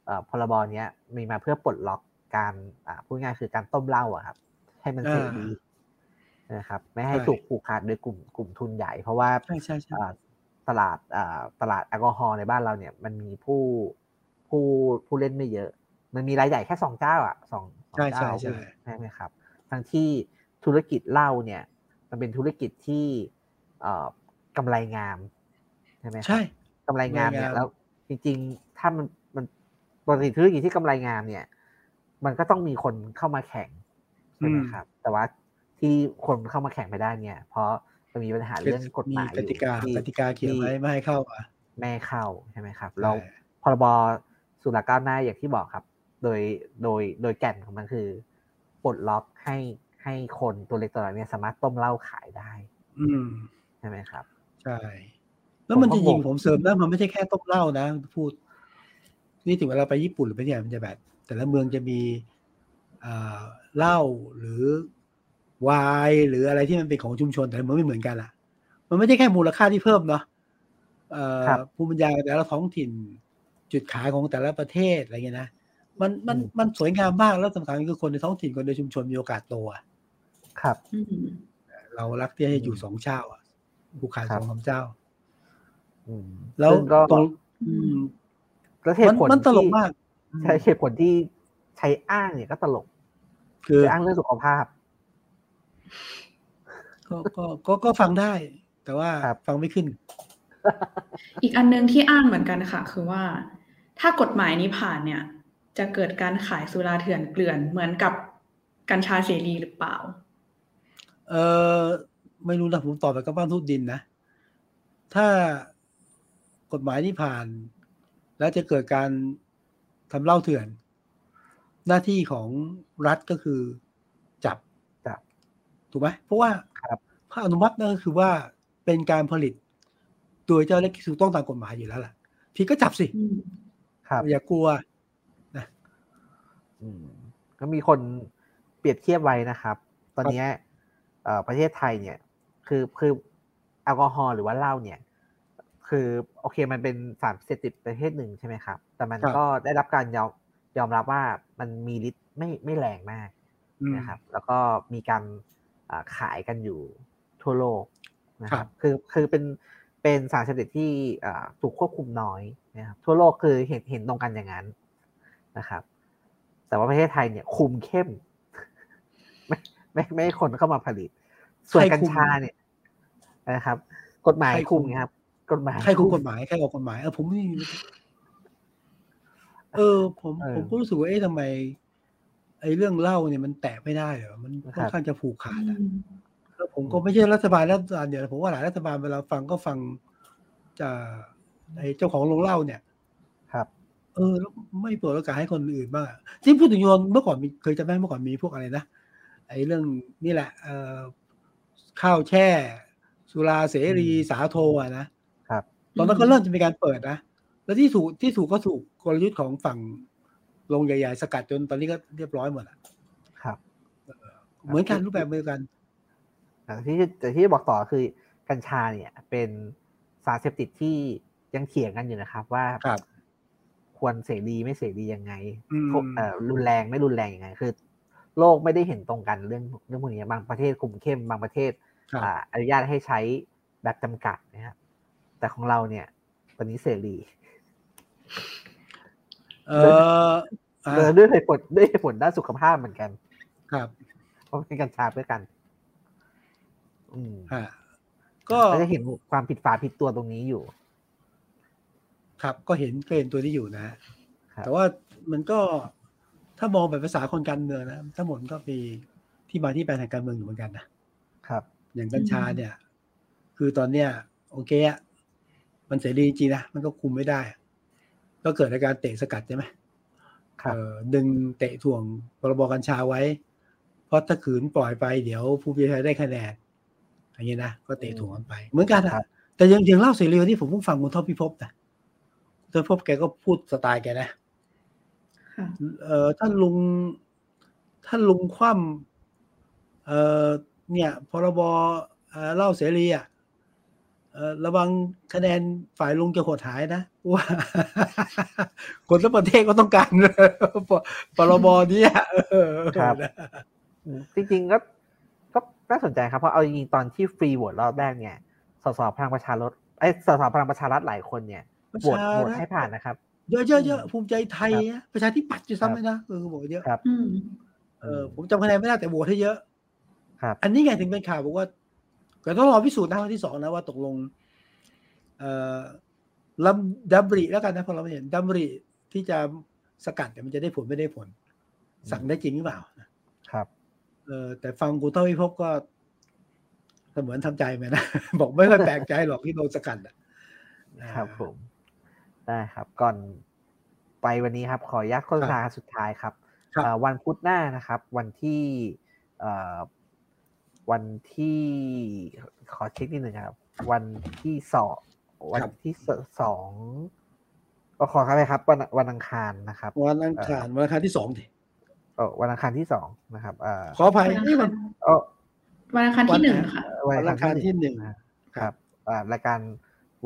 เอ่อพรบเนี้ยมีมาเพื่อปลดล็อกการอ่าพูดง่ายๆคือการต้มเหล้าอะครับ ให้มันเสรีนะครับ ไม่ให้ถูกผูกขาดโดยกลุ่มกลุ่มทุนใหญ่ เพราะว่าใช่ใช่ใช่อ่าตลาดอ่าตลาดแอลกอฮอล์ในบ้านเราเนี่ย มันมีผู้ผู้ผู้เล่นไม่เยอะ มันมีรายใหญ่แค่สองเจ้าอะสองสอง ใช่เจ้าใช่ใช่ใช่ไหมครับทั้งที่ธุรกิจเหล้าเนี่ย มันเป็นธุรกิจที่เอ่อกำไรงามใช่ไหมครับใช่กำไรงามเนี่ยกำไรงามแล้วจริงๆ ถ้ามันมันปกติธุรกิจที่กำไรงามเนี่ย มันก็ต้องมีคนเข้ามาแข่งใช่ไหมครับ แต่ว่าที่คนเข้ามาแข่งไม่ได้เนี่ย เพราะมันมีปัญหาเรื่องกฎหมายกติกาอยู่กติกาเขียนไว้ไม่ให้เข้ามาแม่เข้าใช่ไหมครับแล้วใช่พรบสุราก้าวหน้าอย่างที่บอกครับ โดยโดยโดยแก่นของมันคือปลดล็อกให้ให้คนตัวเล็กตัวน้อยเนี่ยสามารถต้มเหล้าขายได้ อืมใช่ไหมครับ ใช่ แล้วมันผมก็จริงงงๆผมเสริมนะมันไม่ใช่แค่ต้มเหล้านะพูด นี่ถึงเวลาไปญี่ปุ่นหรือไปเนี่ยมันจะแบบ แต่ละเมืองจะมีอ่าเหล้าหรือไวน์หรืออะไรที่มันเป็นของชุมชนแต่ละเมืองไม่เหมือนกันล่ะ มันไม่ใช่แค่มูลค่าที่เพิ่มเนาะเอ่อครับภูมิปัญญาแต่ละท้องถิ่นจุดขายของแต่ละประเทศอะไรเงี้ยนะ มันมันอืมมันสวยงามมากแล้วสำคัญคือคนในท้องถิ่นคนในชุมชนมีโอกาสโตอะครับอืมเรารักที่จะอยู่สองเจ้าอะผูกขาดครัสบองคำเจ้าอืมแล้วซึ่งก็ตรงอืมแล้วเหมันตุผลมันตลกที่มากใช่เหตุผลที่ใช้อ้างเนี่ยก็ตลก คือคืออ้างเรื่องสุขภาพ ก็ก็ก็ก็ฟังได้ แต่ว่าครับฟังไม่ขึ้น อีกอันหนึงที่อ้างเหมือนกันค่ะ คือว่าถ้ากฎหมายนี้ผ่านเนี่ย จะเกิดการขายสุราเถื่อนเกลื่อนเหมือนกับกัญชาเสรีหรือเปล่า เออไม่รู้นะผมตอบแบบกับบ้านทุดดินนะ ถ้ากฎหมายนี้ผ่าน แล้วจะเกิดการทำเหล้าเถื่อน หน้าที่ของรัฐก็คือจับจับถูกไหมเพราะว่าครับถ้าอนุมัตินั่นก็คือว่าเป็นการผลิต โดยเจ้าเล็กถูกต้องตามกฎหมายอยู่แล้วล่ะพี่ก็จับสิอืมครับอย่ากลัวอืม ก็มีคนเปรียบเทียบไว้นะครับ ตอนเนี้ยเอ่อประเทศไทยเนี่ย คือคือแอลกอฮอล์หรือว่าเหล้าเนี่ย คือโอเคมันเป็นสารเสพติดประเภทหนึ่งใช่ไหมครับ แต่มันครับก็ได้รับการยอมยอมรับว่ามันมีฤทธิ์ไม่ไม่แรงมากอืมนะครับ แล้วก็มีการอ่าขายกันอยู่ทั่วโลกนะคครัรับบคือคือเป็นเป็นสารเสพติดที่อ่าถูกควบคุมน้อยนะครับทั่วโลกคือเห็นเห็นตรงกันอย่างนั้นนะครับ แต่ว่าประเทศไทยเนี่ย คุมเข้ม ไม่ไม่ไม่ให้คนเข้ามาผลิต ส่วนใครกัญคุมชาเนี่ยนะครับ กฎหมายใครคุคุมมครับ กฎหมายใครคุมกฎหมายใครออกกฎหมายเออผมไม่เออ ผมเออผมก็รู้สึกว่าเอ๊ะทำไม ไอ้เรื่องเล่าเนี่ยมันแตะไม่ได้เหรอมันครับค่อนข้างจะผูกขาดอือะมแล้วผมก็ไม่ใช่รัฐบาลรัฐบาลเดียวผมว่าหลายรัฐบาลเวลาฟังก็ฟังจากไอ้เจ้าของโรงเล่าเนี่ยครับ เอเออแล้วไม่เปิดโอกาสให้คนอื่นบ้างอะที่พูดถึงโยนเมื่อก่อนมีเคยจำได้เมื่อก่อนมีพวกอะไรนะไอ้เรื่องนี่แหละเอ่อข้าวแช่ สุราเสรีอืมสาโทอะนะครับ ตอนนั้นก็เริ่มจะมีการเปิดนะแล้วที่ถูกที่ถูกก็ถูกกลยุทธ์ของฝั่งลงใหญ่ๆ สกัดจนตอนนี้ก็เรียบร้อยหมดอะครับเหมือนกันรูปแบบเดียวกันแต่ที่แต่ที่บอกต่อคือกัญชาเนี่ย เป็นสารเสพติดที่ยังเถียงกันอยู่นะครับ ว่า ครับควรเสรีไม่เสรียังไงอืมโทษเอ่อรุนแรงไม่รุนแรงยังไง คือ โลกไม่ได้เห็นตรงกันเรื่องเรื่องพวกนี้บางประเทศคุมเข้มบางประเทศครับอ่าอนุญาตให้ใช้แบบจำกัดนะครับแต่ของเราเนี่ย ตอนนี้เสรีเอออ่าเออด้วยเหตุผลด้วยเหตุผลด้านสุขภาพเหมือนกัน ครับ เพราะเป็นกัญชาเพื่อกัน อืมฮะก็ก็จะเห็นความผิดฝาผิดตัวตรงนี้อยู่ ครับ ก็เห็นก็เห็นตัวนี้อยู่นะครับแต่ว่ามันก็ถ้ามองแบบภาษาคนการเมืองนะทั้งหมดมันก็มีที่มาที่ไปทางการเมืองอยู่เหมือนกันนะครับ อย่างกัญชาเนี่ย คือตอนเนี้ยโอเคอะมันเสรีจริงๆนะมันก็คุมไม่ได้ ก็เกิดอาการเตะสกัดใช่ไหมครับเอ่อดึงเตะถ่วงพรบกัญชาไว้ เพราะถ้าขืนปล่อยไปเดี๋ยวผู้พิพากษาได้คะแนนอย่างนี้นะก็เตะถ่วงกันไป เหมือนกันอะแต่ยังยังเล่าเสรีวันนี้ผมเพิ่งฟังคุณท็อปพิภพนะ คุณท็อปพิภพแกก็พูดสไตล์แกนะค่ะเอ่อท่านลุงท่านลุงคว่ำเอ่อเนี่ยพรบเอ่อเหล่าเสรีอะเอ่อระวังคะแนนฝ่ายลุงจะหดหายนะว่าคนทั้งประเทศก็ต้องการพรบเนี้ยเออครับจริงๆก็ก็น่าสนใจครับเพราะเอาจริงๆตอนที่ฟรีโหวตรอบแรกเนี่ยสสพลังประชารัฐไอ้ยสสพลังประชารัฐหลายคนเนี่ยประ โหวตชาโหวตรัฐให้ผ่านนะครับ เยอะเยอะเยอะภูมิใจไทยนะประชาธิปัตย์จะซ้ำเลยนะเออบอกเยอะครับอืมเออผมจำคะแนนไม่ได้แต่โหวตให้เยอะ ครับ อันนี้ไงถึงเป็นข่าวบอกว่าก็ต้องรอพิสูจน์นะวันที่สองนะว่าตกลง เอ่อลำดับริแล้วกันนะเพอเราไม่เห็นดับริที่จะสกัดเนี่ยมันจะได้ผลไม่ได้ผล สั่งได้จริงหรือเปล่านะครับ เออแต่ฟังกูเท่าพิภพก็เสมือนทำใจไหมนะ บอกไม่ค่อยแปลกใจหรอกที่โดนสกัดอะครับผม ได้ครับ ก่อนไปวันนี้ครับ ขออนุญาตโฆษณาสุดท้ายครับครับเอ่อวันพุธหน้านะครับ วันที่เอ่อวันที่ขอเช็คนิดหนึ่งครับ วันที่สองวันที่สสองก็ขอครับไปครับ วันวันอังคารนะครับ วันอังคารวันอังคารที่สองดิเออวันอังคารที่สองนะครับเอ่อขออภัยวันอังนี่คามัรนเออวันอังคารที่หนึ่งค่ะวันอังคารที่หนึ่งนะครับอ่ารายการ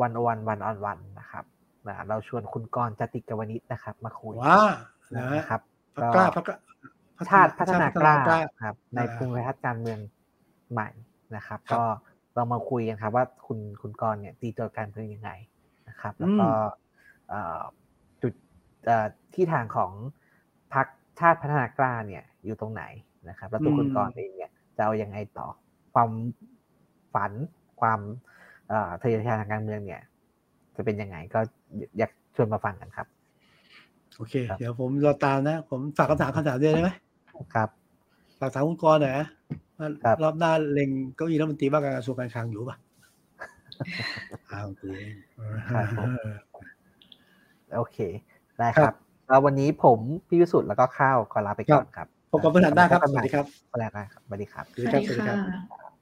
วันวันวันออนวันนะครับ นะเราชวนคุณกรณ์จติกวนิชนะครับ มาคุยว้านะนะครับพักกล้าพักกล้าชาติพัฒนากล้าชติพัฒนครับ ในอ่าภูมิทัศน์การเมืองใหม่นะครับครับ ก็เรามาคุยกันครับ ว่าคุณคุณกรณ์เนี่ยตีโจทย์การเมืองยังไงนะครับ แล้วก็อืมเอ่อจุดเอ่อที่ทางของพรรคชาติพัฒนากล้าเนี่ยอยู่ตรงไหนนะครับ แล้วตัวคุณกรณ์เองเนี่ยจะเอายังไงต่อความฝันความเอ่อทะเยอทะยานทางการเมืองเนี่ย จะเป็นยังไงก็อยากชวนมาฟังกันครับ โอเคครับเดี๋ยวผมรอตามนะ ผมฝากคำถามคำถามด้วยได้ไหมครับฝากถามคุณกรณ์หน่อยนะว่าครับรอบหน้าเล็งเก้าอี้รัฐมนตรีว่าการกระทรวงการคลังอยู่ป่ะอ้าวกูเองครับผมโอเค ได้ครับแล้ววันนี้ผมพี่วิสุทธ์แล้วก็ข้าวขอลาไปก่อนครับพบกันเพื่อนหน้าครับ สวัสดีครับพบกันใหม่ครับสวัสดีครับสวัสสดีวัครับสวัสดีสดีค่ครับะ